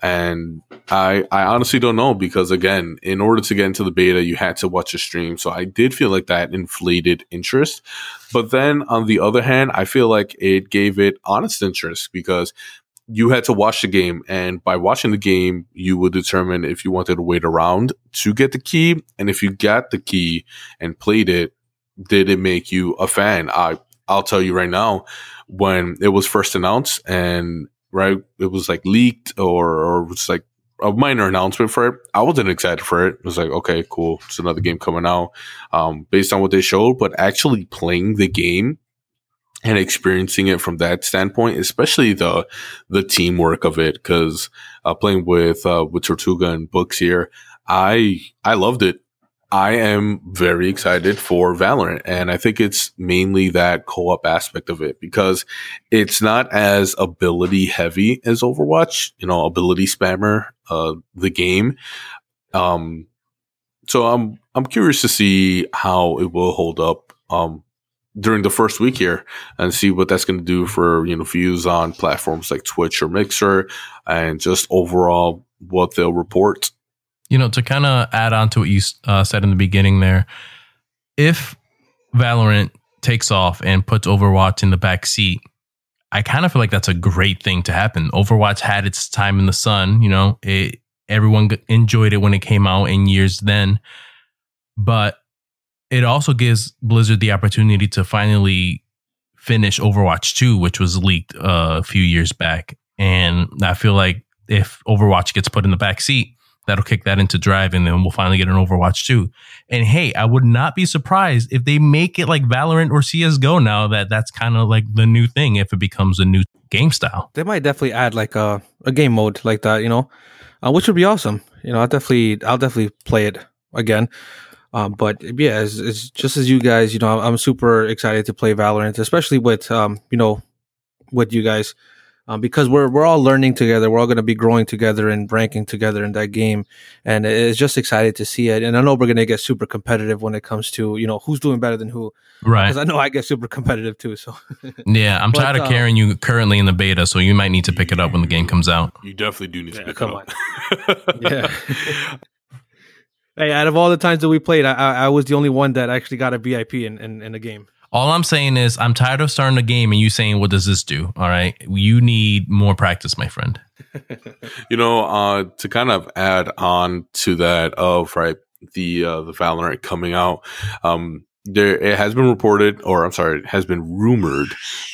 And I I honestly don't know because again, in order to get into the beta, you had to watch a stream. So I did feel like that inflated interest. But then on the other hand, I feel like it gave it honest interest because you had to watch the game and by watching the game you would determine if you wanted to wait around to get the key and if you got the key and played it did it make you a fan i i'll tell you right now when it was first announced and right it was like leaked or or was like a minor announcement for it i wasn't excited for it it was like okay cool it's another game coming out um based on what they showed but actually playing the game and experiencing it from that standpoint, especially the the teamwork of it, because uh, playing with uh, with Tortuga and Books here, I I loved it. I am very excited for Valorant, and I think it's mainly that co-op aspect of it because it's not as ability heavy as Overwatch. You know, ability spammer, uh, the game. Um, so I'm I'm curious to see how it will hold up. Um, during the first week here and see what that's going to do for you know views on platforms like Twitch or Mixer and just overall what they'll report. You know, to kind of add on to what you uh, said in the beginning there, if Valorant takes off and puts Overwatch in the back seat, I kind of feel like that's a great thing to happen. Overwatch had its time in the sun, you know, it, everyone enjoyed it when it came out in years then, but it also gives Blizzard the opportunity to finally finish Overwatch 2, which was leaked uh, a few years back. And I feel like if Overwatch gets put in the back seat, that'll kick that into drive and then we'll finally get an Overwatch 2. And hey, I would not be surprised if they make it like Valorant or CSGO now that that's kind of like the new thing if it becomes a new game style. They might definitely add like a, a game mode like that, you know, uh, which would be awesome. You know, I'll definitely, I'll definitely play it again. Um, but yeah, it's, it's, just as you guys, you know, I'm super excited to play Valorant, especially with, um, you know, with you guys, um, because we're we're all learning together. We're all going to be growing together and ranking together in that game, and it's just excited to see it. And I know we're going to get super competitive when it comes to you know who's doing better than who, right? Because I know I get super competitive too. So (laughs) yeah, I'm but, tired of uh, carrying you currently in the beta, so you might need to pick it up when the game comes out. You definitely do need yeah, to pick it up. yeah. (laughs) Hey, out of all the times that we played, I, I, I was the only one that actually got a VIP in, in, in the game. All I'm saying is I'm tired of starting a game and you saying, "What does this do?" All right, you need more practice, my friend. (laughs) you know, uh, to kind of add on to that of right the uh, the Valorant coming out. Um, there it has been reported, or I'm sorry, it has been rumored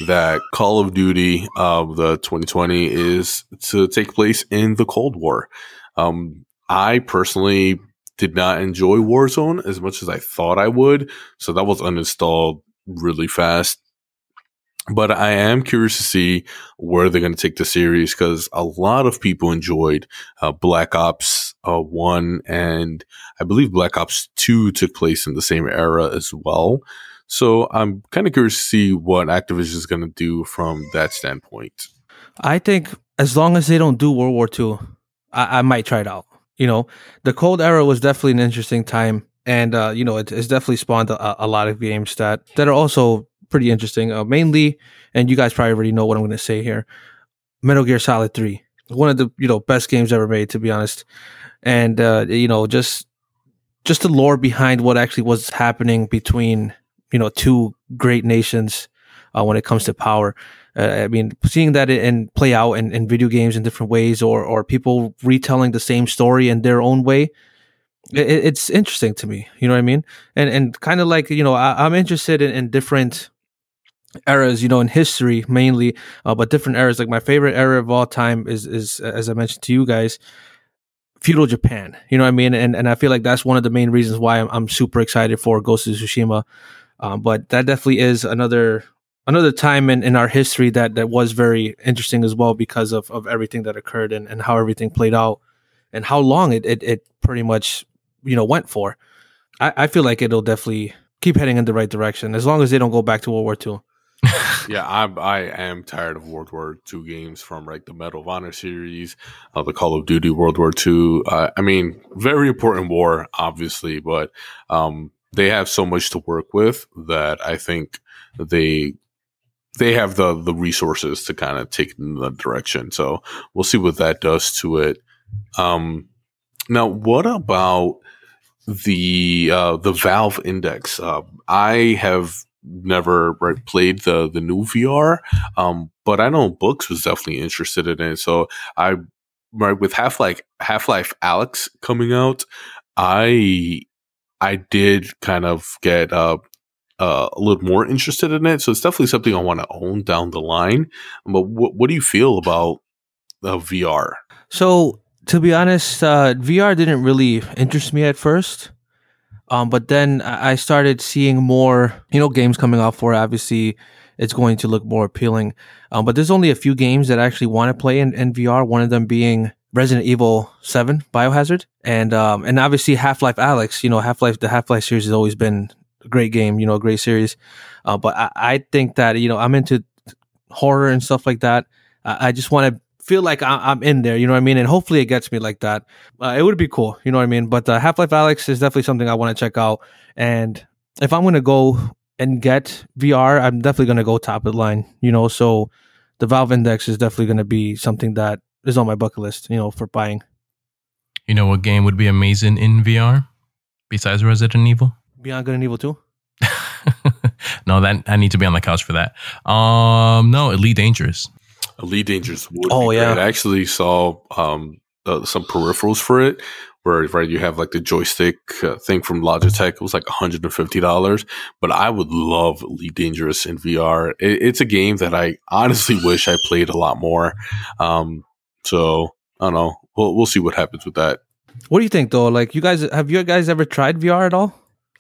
that Call of Duty of the 2020 is to take place in the Cold War. Um, I personally did not enjoy Warzone as much as I thought I would, so that was uninstalled really fast. But I am curious to see where they're going to take the series because a lot of people enjoyed uh, Black Ops uh, 1 and I believe Black Ops 2 took place in the same era as well. So I'm kind of curious to see what Activision is going to do from that standpoint. I think as long as they don't do World War II, I, I might try it out. You know, the Cold Era was definitely an interesting time and uh, you know it, it's definitely spawned a, a, lot of games that that are also pretty interesting. Uh, mainly, and you guys probably already know what I'm going to say here. Metal Gear Solid Three, one of the you know best games ever made, to be honest. And uh, you know just just the lore behind what actually was happening between you know two great nations uh, when it comes to power. Uh, I mean, seeing that and play out in, in video games in different ways, or or people retelling the same story in their own way it, it's interesting to me. You know what I mean? And and kind of like you know, I, am interested in, in, different eras. You know, in history mainly, uh, but different eras. Like my favorite era of all time is is as I mentioned to you guys, feudal Japan. You know what I mean? And and I feel like that's one of the main reasons why I'm, I'm super excited for Ghost of Tsushima. Um, but that definitely is another another time in, in our history that that was very interesting as well because of of everything that occurred and, and how everything played out and how long it, it, it pretty much you know went for. I, I feel like it'll definitely keep heading in the right direction as long as they don't go back to World War II. (laughs) yeah, I I am tired of World War II games from like the Medal of Honor series, uh, the Call of Duty World War II. Uh, I mean, very important war, obviously, but um, they have so much to work with that I think they they have the the resources to kind of take in the direction. So we'll see what that does to it. Um, now, what about the uh, the Valve Index? Uh, I have never right, played the the new VR, um, but I know Books was definitely interested in it. So I right with Half Life Half Life Alyx coming out, I I did kind of get uh, uh, a little more interested in it. So it's definitely something I want to own down the line. But what what do you feel about the VR? So to be honest, uh, VR didn't really interest me at first. Um, but then I started seeing more, you know, games coming out for it. Obviously, it's going to look more appealing. Um, but there's only a few games that I actually want to play in, in VR. One of them being Resident Evil 7 Biohazard and um, and obviously Half-Life Alyx. You know, Half-Life the Half-Life series has always been a great game, you know, a great series. Uh, but I, I think that, you know, I'm into horror and stuff like that. I, I just want to feel like I, am in there. You know what I mean? And hopefully it gets me like that. Uh, it would be cool. You know what I mean? But uh, Half Life Alyx is definitely something I want to check out. And if I'm gonna go and get VR, I'm definitely gonna go top of the line. You know, so the Valve Index is definitely gonna be something that is on my bucket list. You know, for buying. You know what game would be amazing in VR besides Resident Evil? Beyond Good and Evil 2? (laughs) no, that I need to be on the couch for that. Um, no, Elite Dangerous. Elite Dangerous would Oh, be yeah. great. I actually saw um, uh, some peripherals for it where right you have like the joystick uh, thing from Logitech. It was like $150, but I would love Elite Dangerous in VR. It, it's a game that I honestly (laughs) wish I played a lot more. Um, so I don't know. We'll, we'll see what happens with that. What do you think though? Like, you guys have you guys ever tried VR at all?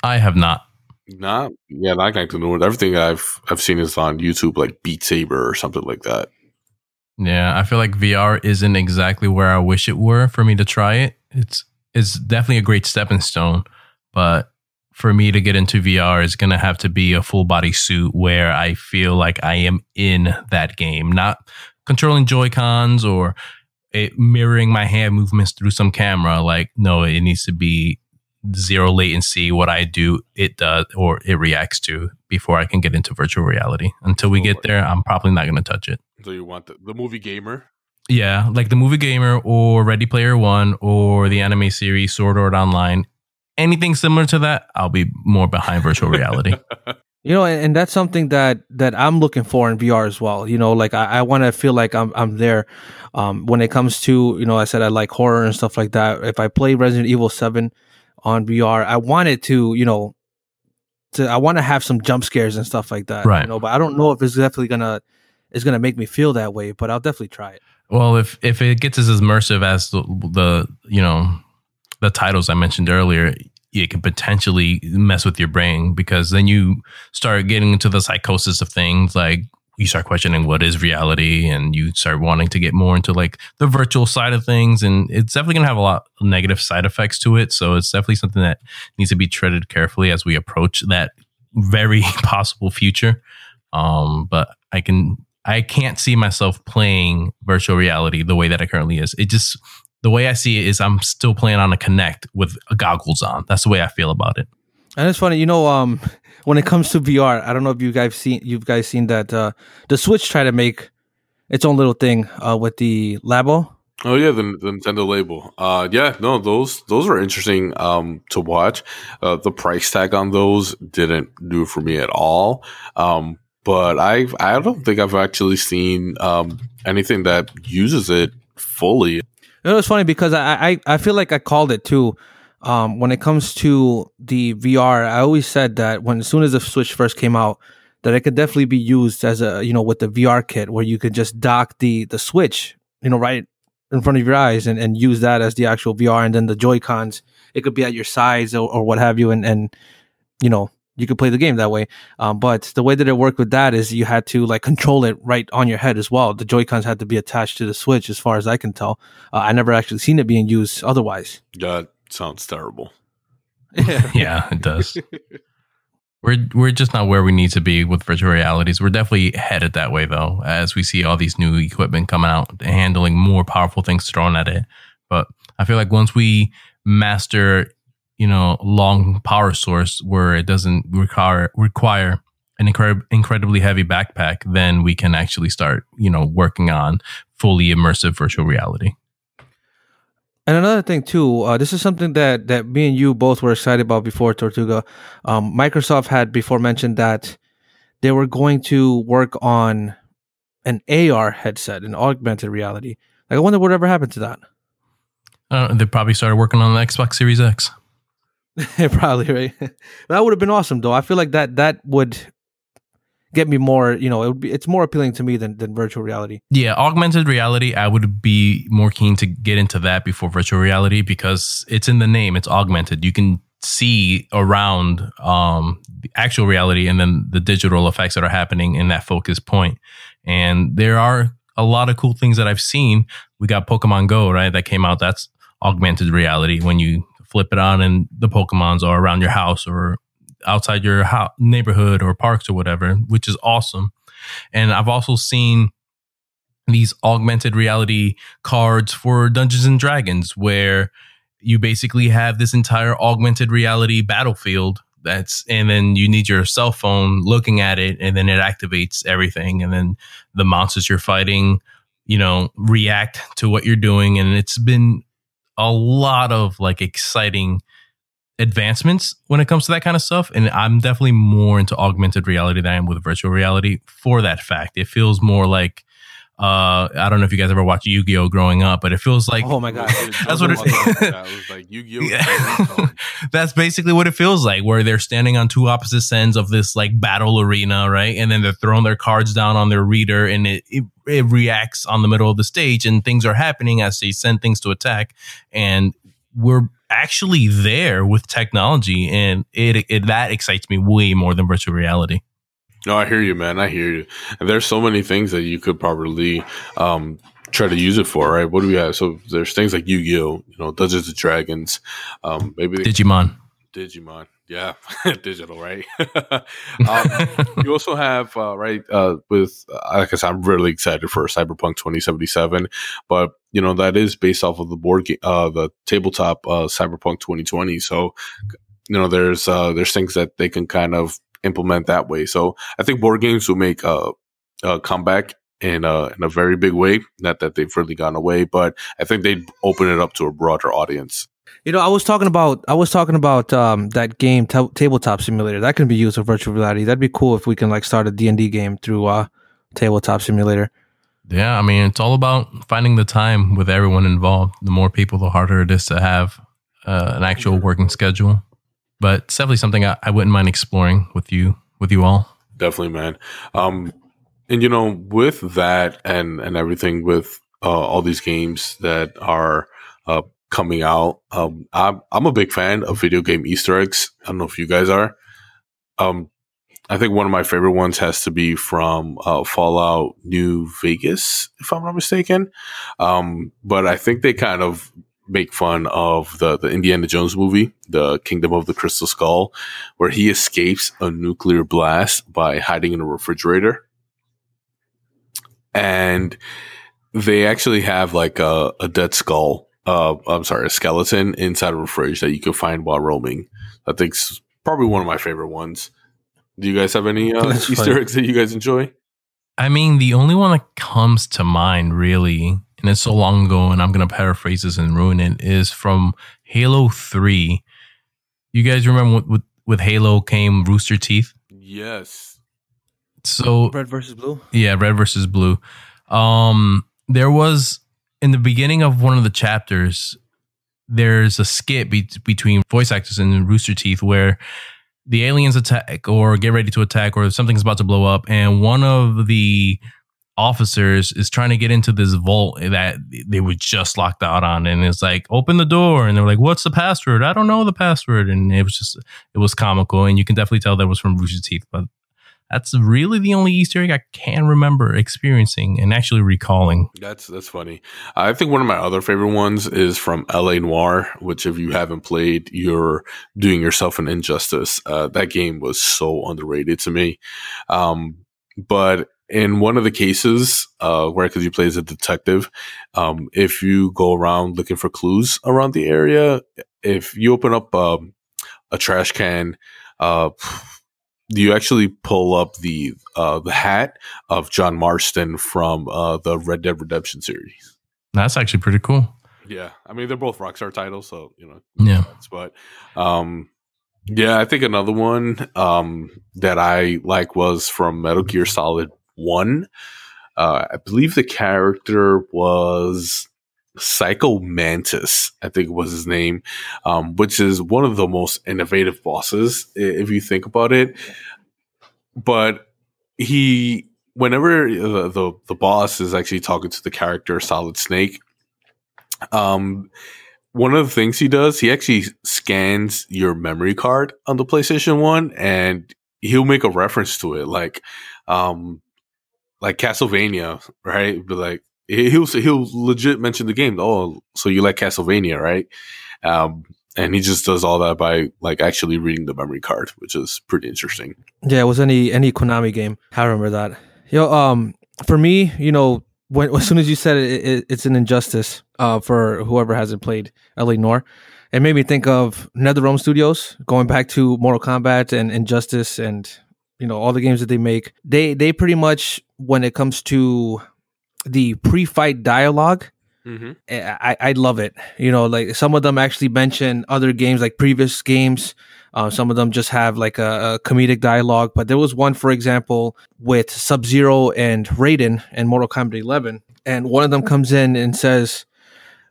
I have not. Not yeah, not connected to it. Everything I've I've seen is on YouTube, like Beat Saber or something like that. Yeah, I feel like VR isn't exactly where I wish it were for me to try it. It's it's definitely a great stepping stone, but for me to get into VR is going to have to be a full body suit where I feel like I am in that game, not controlling Joy Cons or it mirroring my hand movements through some camera. Like, no, it needs to be zero latency. What I do, it does or it reacts to before I can get into virtual reality. Until we get there, I'm probably not going to touch it. So you want the, the movie gamer? Yeah, like the movie Gamer or Ready Player One or the anime series Sword Art Online. Anything similar to that, I'll be more behind virtual reality. (laughs) You know, and, and that's something that that I'm looking for in VR as well. You know, like I, I want to feel like I'm I'm there. Um, when it comes to you know, I said I like horror and stuff like that. If I play Resident Evil Seven on VR, I want it to you know, to I want to have some jump scares and stuff like that. Right. You know, but I don't know if it's definitely gonna it's gonna make me feel that way. But I'll definitely try it. well, if if it gets as immersive as the, the you know the titles I mentioned earlier, it can potentially mess with your brain because then you start getting into the psychosis of things like you start questioning what is reality and you start wanting to get more into like the virtual side of things and it's definitely going to have a lot of negative side effects to it so it's definitely something that needs to be treaded carefully as we approach that very (laughs) possible future um but i can i can't see myself playing virtual reality the way that it currently is it just the way i see it is i'm still playing on a Kinect with goggles on that's the way i feel about it And it's funny, you know, um, when it comes to VR, I don't know if you guys seen you guys seen that uh, the Switch tried to make its own little thing uh, with the Labo. Oh yeah, the, the Nintendo Labo. Uh, yeah, no, those those are interesting um, to watch. Uh, the price tag on those didn't do for me at all. Um, but I I don't think I've actually seen um, anything that uses it fully. You know, funny because I, I I feel like I called it too. Um, when it comes to the VR, I always said that when as soon as the Switch first came out, that it could definitely be used as a you know with the VR kit where you could just dock the the Switch, you know, right in front of your eyes and, and use that as the actual VR, and then the Joy Cons, it could be at your sides or, or what have you, and and you know you could play the game that way. Um, but the way that it worked with that is you had to like control it right on your head as well. The Joy Cons had to be attached to the Switch, as far as I can tell. Uh, I never actually seen it being used otherwise. That sounds terrible. (laughs) yeah, it does. we're we're just not where we need to be with virtual realities. We're definitely headed that way though, as we see all these new equipment coming out, handling more powerful things thrown at it. But I feel like once we master, you know, long power source where it doesn't require require an incre- incredibly heavy backpack, then we can actually start, you know, working on fully immersive virtual reality. And another thing too, uh, this is something that that me and you both were excited about before Tortuga. Um, Microsoft had before mentioned that they were going to work on an AR headset, an augmented reality. Like, I wonder whatever happened to that. Uh, they probably started working on the Xbox Series X. (laughs) Probably right. (laughs) that would have been awesome, though. I feel like that that would get me more. You know, it would be. It's more appealing to me than than virtual reality. Yeah, augmented reality, I would be more keen to get into that before virtual reality because it's in the name, it's augmented. You can see around um the actual reality and then the digital effects that are happening in that focus point. And there are a lot of cool things that I've seen. We got Pokemon Go, right? That came out. That's augmented reality when you flip it on and the Pokemons are around your house or outside your ho- neighborhood or parks or whatever, which is awesome. And I've also seen these augmented reality cards for Dungeons and Dragons where you basically have this entire augmented reality battlefield that's and then you need your cell phone looking at it and then it activates everything and then the monsters you're fighting you know react to what you're doing and it's been a lot of like exciting advancements when it comes to that kind of stuff. And I'm definitely more into augmented reality than I am with virtual reality for that fact. It feels more like uh, I don't know if you guys ever watched Yu Gi Oh growing up, but it feels like oh my god, (laughs) that's what it, it was like (laughs) Yu-Gi-Oh. Yeah. (laughs) that's basically what it feels like, where they're standing on two opposite ends of this like battle arena, right? And then they're throwing their cards down on their reader, and it, it it reacts on the middle of the stage, and things are happening as they send things to attack, and we're actually there with technology, and it, it that excites me way more than virtual reality. No, I hear you, man. I hear you. And there's so many things that you could probably um, try to use it for, right? What do we have? So there's things like Yu-Gi-Oh, you know, Dungeons and Dragons, um, maybe Digimon. Digimon, yeah, (laughs) digital, right? (laughs) um, you also have uh, right uh, with uh, like I said, I'm really excited for Cyberpunk 2077, but you know that is based off of the board game, uh, the tabletop uh, Cyberpunk 2020. So you know there's uh, there's things that they can kind of implement that way. So I think board games will make a, a comeback in a, in a very big way. Not that they've really gone away, but I think they'd open it up to a broader audience. You know, I was talking about I was talking about um, that game t- tabletop simulator that can be used for virtual reality. That'd be cool if we can like start a D and D game through uh, tabletop simulator. Yeah, I mean, it's all about finding the time with everyone involved. The more people, the harder it is to have uh, an actual working schedule but it's definitely something I, I wouldn't mind exploring with you with you all. Definitely, man. Um, and you know, with that and and everything with uh, all these games that are uh, coming out, um, I'm I'm a big fan of video game Easter eggs. I don't know if you guys are. Um, I think one of my favorite ones has to be from uh, Fallout New Vegas, if I'm not mistaken. Um, but I think they kind of make fun of the, the Indiana Jones movie, The Kingdom of the Crystal Skull, where he escapes a nuclear blast by hiding in a refrigerator. And they actually have like a, a dead skull, uh, I'm sorry, a skeleton inside of a fridge that you can find while roaming. I think it's probably one of my favorite ones. Do you guys have any uh, Easter funny. eggs that you guys enjoy? I mean, the only one that comes to mind really and it's so long ago, and I'm gonna paraphrase this and ruin it, is from Halo Three. You guys remember with with Halo came Rooster Teeth? Yes. So red versus blue. Yeah, red versus blue. Um, there was in the beginning of one of the chapters. There's a skit be- between voice actors and Rooster Teeth where the aliens attack or get ready to attack or something's about to blow up, and one of the officers is trying to get into this vault that they were just locked out on and it's like open the door and they're like what's the password i don't know the password and it was just it was comical and you can definitely tell that was from Rooster Teeth but that's really the only Easter egg I can remember experiencing and actually recalling. That's that's funny. I think one of my other favorite ones is from L.A. Noire, which if you haven't played, you're doing yourself an injustice. Uh, that game was so underrated to me. Um, but in one of the cases uh, where because you play as a detective, um, if you go around looking for clues around the area, if you open up um, a trash can, uh, you actually pull up the uh, the hat of John Marston from uh, the Red Dead Redemption series. That's actually pretty cool. Yeah, I mean they're both Rockstar titles, so you know. Yeah, but um, yeah, I think another one um, that I like was from Metal Gear Solid one. Uh, I believe the character was Psycho Mantis, I think was his name, um, which is one of the most innovative bosses if you think about it. But he, whenever the, the, the boss is actually talking to the character Solid Snake, um, one of the things he does, he actually scans your memory card on the PlayStation One, and he'll make a reference to it, like, um, like Castlevania, right? But like he'll he'll legit mention the game. Oh, so you like Castlevania, right? Um, and he just does all that by like actually reading the memory card, which is pretty interesting. Yeah, it was any any Konami game. I remember that. Yo, um, for me, you know, when (laughs) as soon as you said it, it it's an injustice. Uh, for whoever hasn't played L.A. Noire, it made me think of NetherRealm Studios, going back to Mortal Kombat and Injustice and you know all the games that they make they they pretty much when it comes to the pre-fight dialogue Mm-hmm. I, I love it. You know, like some of them actually mention other games, like previous games. Uh, some of them just have like a, a, comedic dialogue. But there was one, for example, with Sub Zero and Raiden in Mortal Kombat 11, and one of them comes in and says,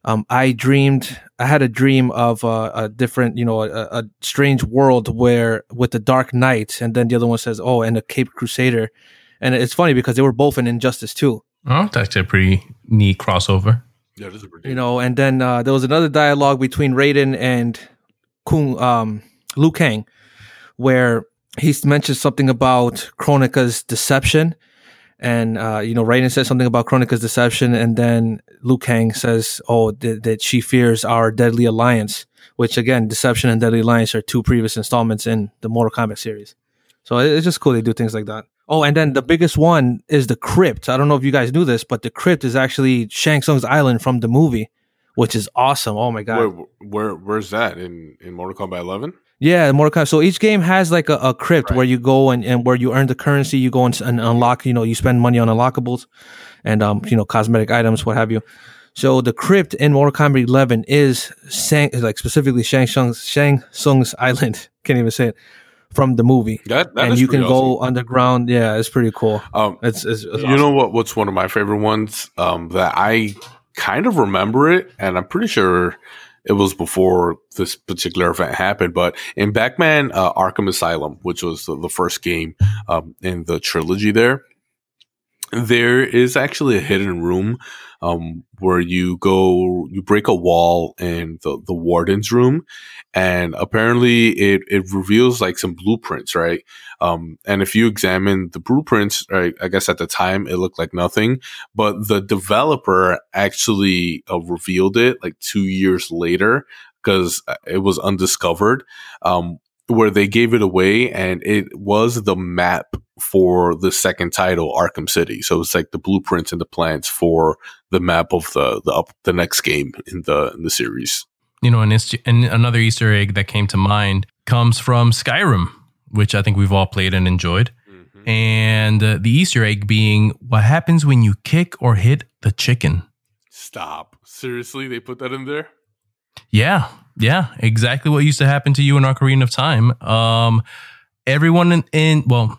um, "I dreamed, I had a dream of uh, a different, you know, a, a, strange world where with the Dark Knight." And then the other one says, "Oh, and a Cape Crusader." And it's funny because they were both in Injustice 2. Oh, that's a pretty neat crossover. Yeah, this is pretty. You know, and then uh, there was another dialogue between Raiden and Kung, um, Liu Kang, where he mentions something about Kronika's deception. And, uh, you know, Raiden says something about Kronika's deception. And then Liu Kang says, oh, th- that she fears our deadly alliance, which again, deception and deadly alliance are two previous installments in the Mortal Kombat series. So it's just cool they do things like that. Oh, and then the biggest one is the crypt. I don't know if you guys knew this, but the crypt is actually Shang Tsung's island from the movie, which is awesome. Oh my god! Where, where where's that in in Mortal Kombat 11? Yeah, Mortal Kombat. So each game has like a, a crypt Right. where you go and, and where you earn the currency. You go and, and unlock. You know, you spend money on unlockables, and um, you know, cosmetic items, what have you. So the crypt in Mortal Kombat 11 is Shang, like specifically Shang Tsung's Shang Tsung's (laughs) island. Can't even say it from the movie. That, that and is you can pretty go awesome. underground. Yeah, it's pretty cool. Um, It's, it's, it's you awesome. know what? What's one of my favorite ones? Um, that I kind of remember it, and I'm pretty sure it was before this particular event happened. But in Batman uh, Arkham Asylum, which was the, the first game um, in the trilogy, there there is actually a hidden room um, where you go, you break a wall in the, the warden's room, and apparently it, it reveals like some blueprints, right? Um, and if you examine the blueprints, right, I guess at the time it looked like nothing, but the developer actually uh, revealed it like two years later because it was undiscovered. Um, where they gave it away and it was the map for the second title arkham city. So it's like the blueprints and the plans for the map of the the up the next game in the in the series. You know, and, it's, and another Easter egg that came to mind comes from Skyrim, which I think we've all played and enjoyed. And uh, the Easter egg being what happens when you kick or hit the chicken. stop. Seriously? They put that in there Yeah, yeah, exactly what used to happen to you in Ocarina of Time. Um, everyone in, in well,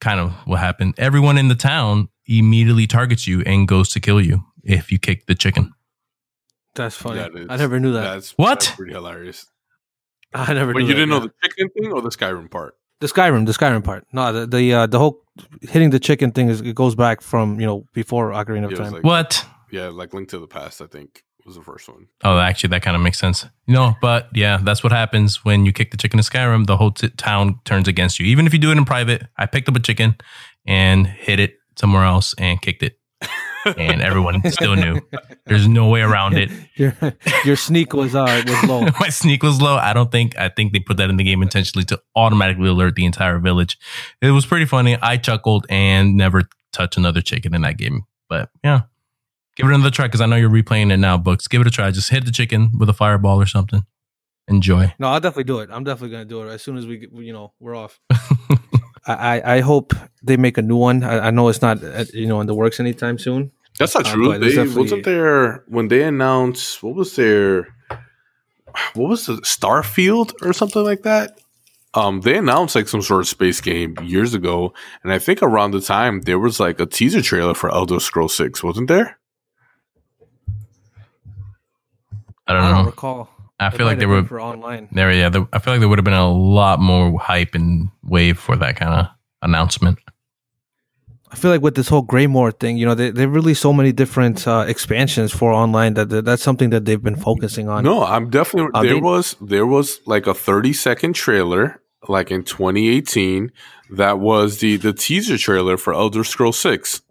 kind of what happened. Everyone in the town immediately targets you and goes to kill you if you kick the chicken. That's funny. That is- I never knew that. that's What? that's pretty hilarious I never but knew you that, didn't know the chicken thing or the skyrim part the Skyrim, the Skyrim part. No, the the uh, the whole hitting the chicken thing is it goes back from you know before Ocarina of Yeah, Time. like- What? yeah like link to the past i think was the first one Oh, actually, that kind of makes sense. No, but yeah, that's what happens when you kick the chicken in Skyrim. The whole t- town turns against you. Even if you do it in private, I picked up a chicken and hit it somewhere else and kicked it, and everyone (laughs) still knew. There's no way around it. your your sneak was uh was low. (laughs) My sneak was low. I don't think. I think they put that in the game intentionally to automatically alert the entire village. It was pretty funny. I chuckled and never touch another chicken in that game. But yeah, give it another try because I know you're replaying it now. Books, give it a try. Just hit the chicken with a fireball or something. Enjoy. No, I'll definitely do it. I'm definitely gonna do it as soon as we you know we're off. (laughs) I, I I hope they make a new one. I, I know it's not uh, you know in the works anytime soon. That's not Uh, true. but there's They definitely- wasn't there when they announced what was their what was the Starfield or something like that. Um, they announced like some sort of space game years ago, and I think around the time there was like a teaser trailer for Elder Scrolls Six, wasn't there? I don't I don't know. recall. I It feel like might they were for online. there. Yeah, there, I feel like there would have been a lot more hype and wave for that kind of announcement. I feel like with this whole Greymoor thing, you know, they they released so many different uh, expansions for online that, that that's something that they've been focusing on. No, I'm definitely Uh, there they- was there was like a 30 second trailer like in 2018 that was the the teaser trailer for Elder Scrolls 6.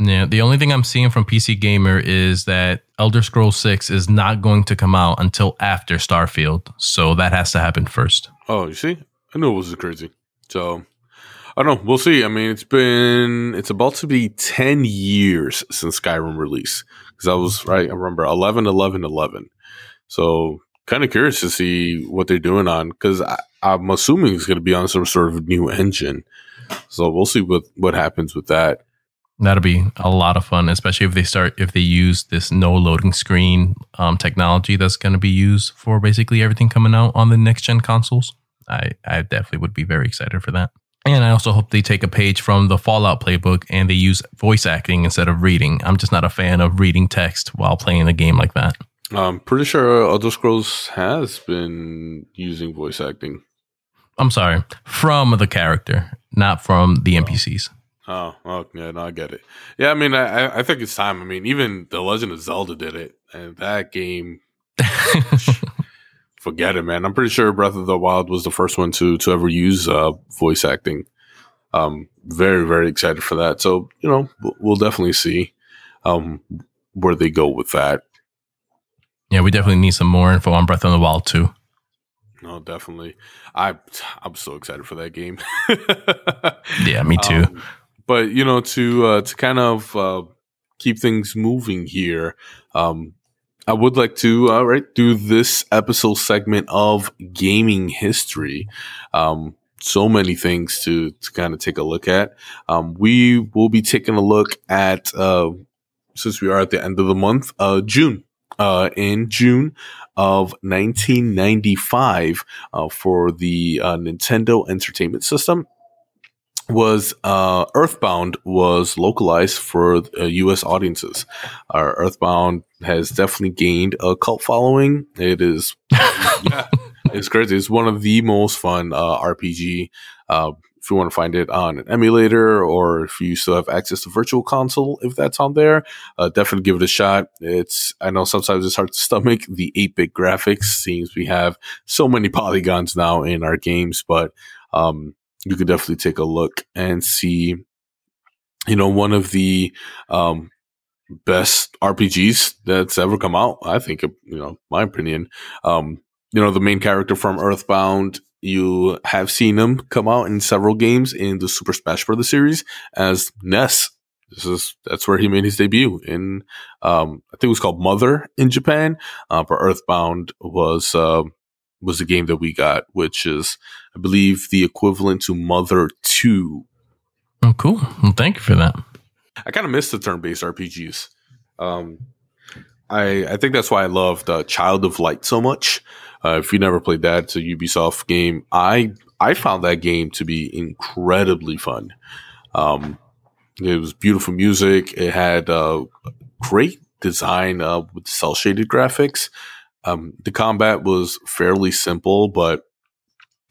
Yeah, the only thing I'm seeing from PC Gamer is that Elder Scrolls 6 is not going to come out until after Starfield. So that has to happen first. Oh, you see? I knew it was crazy. So I don't know. We'll see. I mean, it's been it's about to be 10 years since Skyrim release. Cuz I was right, I remember 11 11 11. So kind of curious to see what they're doing on cuz I'm assuming it's going to be on some sort of new engine. So we'll see what what happens with that. That'll be a lot of fun, especially if they start if they use this no loading screen um, technology that's going to be used for basically everything coming out on the next gen consoles. I I definitely would be very excited for that. And I also hope they take a page from the Fallout playbook and they use voice acting instead of reading. I'm just not a fan of reading text while playing a game like that. I'm pretty sure Elder Scrolls has been using voice acting. I'm sorry, from the character, not from the NPCs. Oh, oh, yeah, no, I get it. Yeah, I mean, I, I think it's time. I mean, even The Legend of Zelda did it, and that game, (laughs) forget it, man. I'm pretty sure Breath of the Wild was the first one to to ever use uh, voice acting. Um, very, very excited for that. So, you know, we'll definitely see um, where they go with that. Yeah, we definitely need some more info on Breath of the Wild too. No, definitely. I I'm so excited for that game. (laughs) yeah, me too. Um, but you know, to uh, to kind of uh, keep things moving here, um, I would like to uh, right do this episode segment of gaming history. Um, so many things to to kind of take a look at. Um, we will be taking a look at uh, since we are at the end of the month, uh, June. Uh, in June of 1995, uh, for the uh, Nintendo Entertainment System, was uh, Earthbound was localized for uh, U.S. audiences. Uh, Earthbound has definitely gained a cult following. It is, (laughs) it's crazy. It's one of the most fun uh, RPG. Uh, if you want to find it on an emulator or if you still have access to Virtual Console, if that's on there, uh, definitely give it a shot. It's I know sometimes it's hard to stomach the 8-bit graphics. Seems we have so many polygons now in our games, but um, you could definitely take a look and see, you know, one of the um, best RPGs that's ever come out. I think, you know, my opinion. Um, you know, the main character from Earthbound, you have seen him come out in several games in the Super Smash Bros. series as Ness. This is that's where he made his debut in. Um, I think it was called Mother in Japan, uh, but Earthbound was uh, was the game that we got, which is, I believe, the equivalent to Mother 2. Oh, cool. Well, thank you for that. I kind of miss the turn based RPGs. Um, I, I think that's why I loved uh, Child of Light so much. Uh, if you never played that, it's a Ubisoft game. I I found that game to be incredibly fun. Um, it was beautiful music. It had uh, great design uh, with cel shaded graphics. Um, the combat was fairly simple, but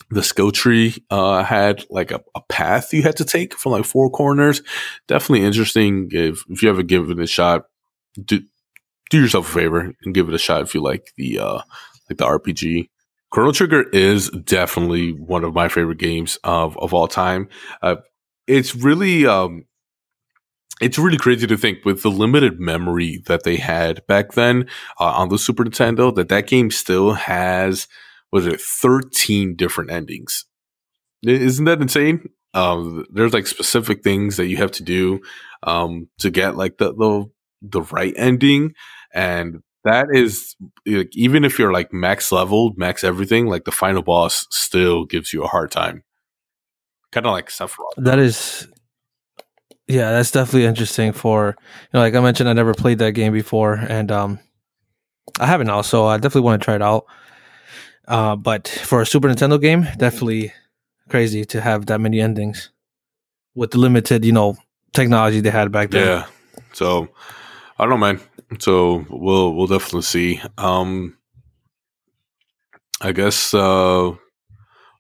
the skill tree uh, had like a, a, path you had to take from like four corners. Definitely interesting. If, if you ever give it a shot, do do yourself a favor and give it a shot if you like the uh, like the RPG. Chrono Trigger is definitely one of my favorite games of of all time. Uh, it's really um, it's really crazy to think with the limited memory that they had back then uh, on the Super Nintendo that that game still has was it 13 different endings. Isn't that insane? Um, there's like specific things that you have to do um, to get like the, the the right ending and that is like even if you're like max leveled, max everything, like the final boss still gives you a hard time. Kind of like Sephiroth. That is yeah, that's definitely interesting. For you know, like I mentioned, I never played that game before, and um, I haven't now, so I definitely want to try it out. Uh, but for a Super Nintendo game, definitely crazy to have that many endings with the limited, you know, technology they had back then. Yeah. So I don't know, man. So we'll we'll definitely see. Um, I guess uh,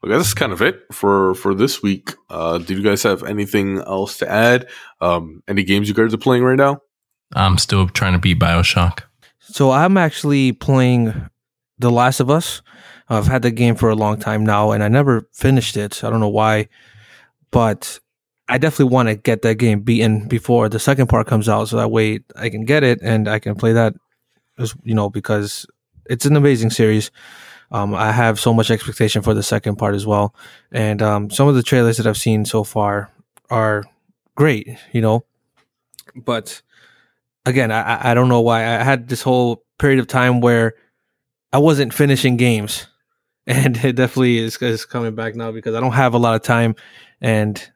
I guess that's kind of it for for this week. Uh, do you guys have anything else to add? Um, any games you guys are playing right now? I'm still trying to beat Bioshock. So I'm actually playing The Last of Us. I've had the game for a long time now, and I never finished it. I don't know why, but I definitely want to get that game beaten before the second part comes out, so that way I can get it and I can play that, as you know, because it's an amazing series. Um, I have so much expectation for the second part as well, and um, some of the trailers that I've seen so far are great, you know. But again, I, I don't know why I had this whole period of time where I wasn't finishing games, (laughs) and it definitely is, is coming back now because I don't have a lot of time, and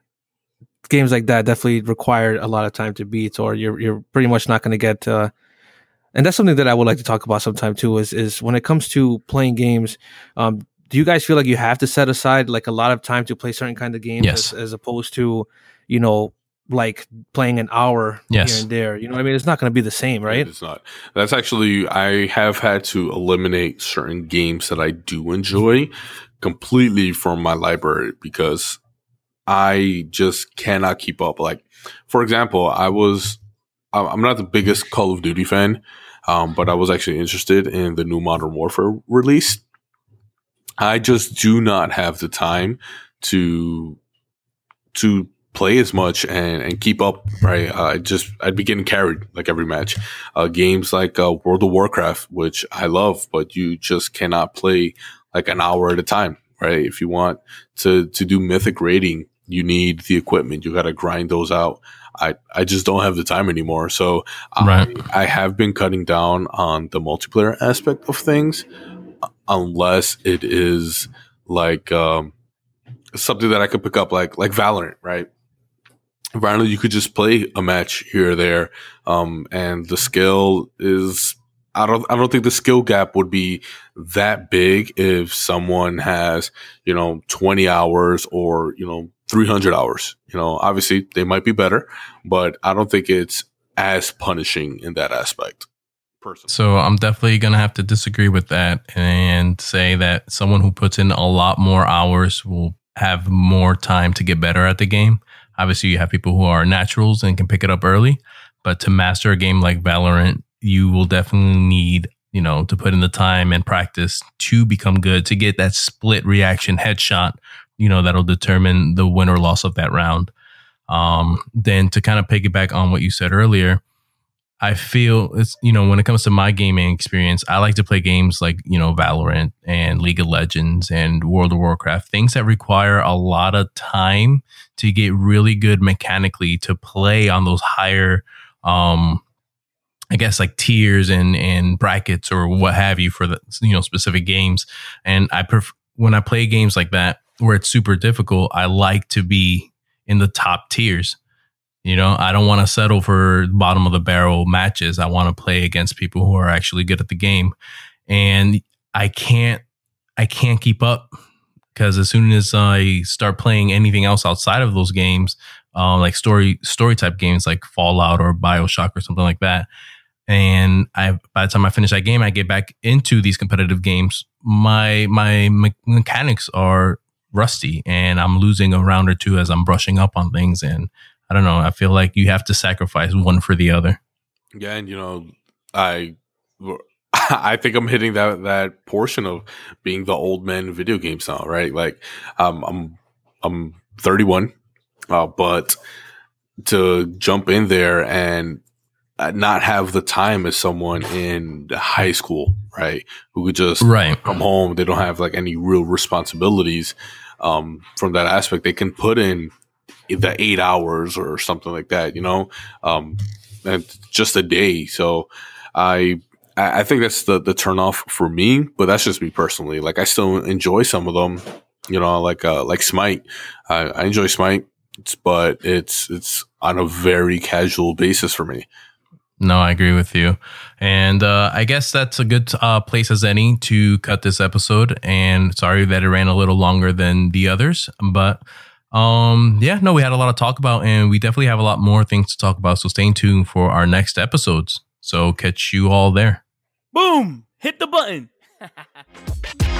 games like that definitely require a lot of time to beat, or you're you're pretty much not going to get. Uh, and that's something that I would like to talk about sometime too. Is is when it comes to playing games, um, do you guys feel like you have to set aside like a lot of time to play certain kind of games, Yes. as, as opposed to, you know, like playing an hour Yes. here and there? You know, what I mean, it's not going to be the same, right? It's not. That's actually I have had to eliminate certain games that I do enjoy completely from my library because I just cannot keep up. Like, for example, I was I'm I'm not the biggest Call of Duty fan, um, but I was actually interested in the new Modern Warfare release. I just do not have the time to to play as much and, and keep up. Right, I just I'd be getting carried like every match. Uh, games like uh, World of Warcraft, which I love, but you just cannot play like an hour at a time. Right, if you want to to do mythic rating, you need the equipment. You got to grind those out. I, I just don't have the time anymore. So Right. I, I have been cutting down on the multiplayer aspect of things uh, unless it is like um, something that I could pick up like like Valorant, right? Valorant, you could just play a match here or there, um, and the skill is. I don't. I don't think the skill gap would be that big if someone has, you know, twenty hours or you know, three hundred hours. You know, obviously they might be better, but I don't think it's as punishing in that aspect. Personally, So I'm definitely gonna have to disagree with that and say that someone who puts in a lot more hours will have more time to get better at the game. Obviously, you have people who are naturals and can pick it up early, but to master a game like Valorant, you will definitely need you know to put in the time and practice to become good to get that split reaction headshot. You know that'll determine the win or loss of that round. Um, then to kind of piggyback on what you said earlier, I feel it's you know when it comes to my gaming experience, I like to play games like you know Valorant and League of Legends and World of Warcraft, things that require a lot of time to get really good mechanically to play on those higher, um, I guess like tiers and and brackets or what have you for the you know specific games. And I prefer when I play games like that where it's super difficult, I like to be in the top tiers. You know, I don't want to settle for bottom of the barrel matches. I want to play against people who are actually good at the game. And I can't I can't keep up because as soon as I start playing anything else outside of those games, um, like story story type games like Fallout or Bioshock or something like that, and I by the time I finish that game, I get back into these competitive games. My my me- mechanics are rusty, and I'm losing a round or two as I'm brushing up on things. And I don't know. I feel like you have to sacrifice one for the other. yeah, and you know, I (laughs) I think I'm hitting that that portion of being the old man video game style, right? Like, um, I'm I'm 31, uh, but to jump in there and uh, not have the time as someone in high school, right? Who could just Right. come home. They don't have like any real responsibilities um, from that aspect. They can put in the eight hours or something like that, you know, um, and just a day. So I, I think that's the the turn off for me, but that's just me personally. Like I still enjoy some of them, you know, like uh, like Smite. I, I enjoy Smite, but it's it's on a very casual basis for me. No, I agree with you. And uh, I guess that's a good uh, place as any to cut this episode. And sorry that it ran a little longer than the others. But um, yeah, no, we had a lot to talk about, and we definitely have a lot more things to talk about. So stay tuned for our next episodes. So catch you all there. Boom! Hit the button. (laughs)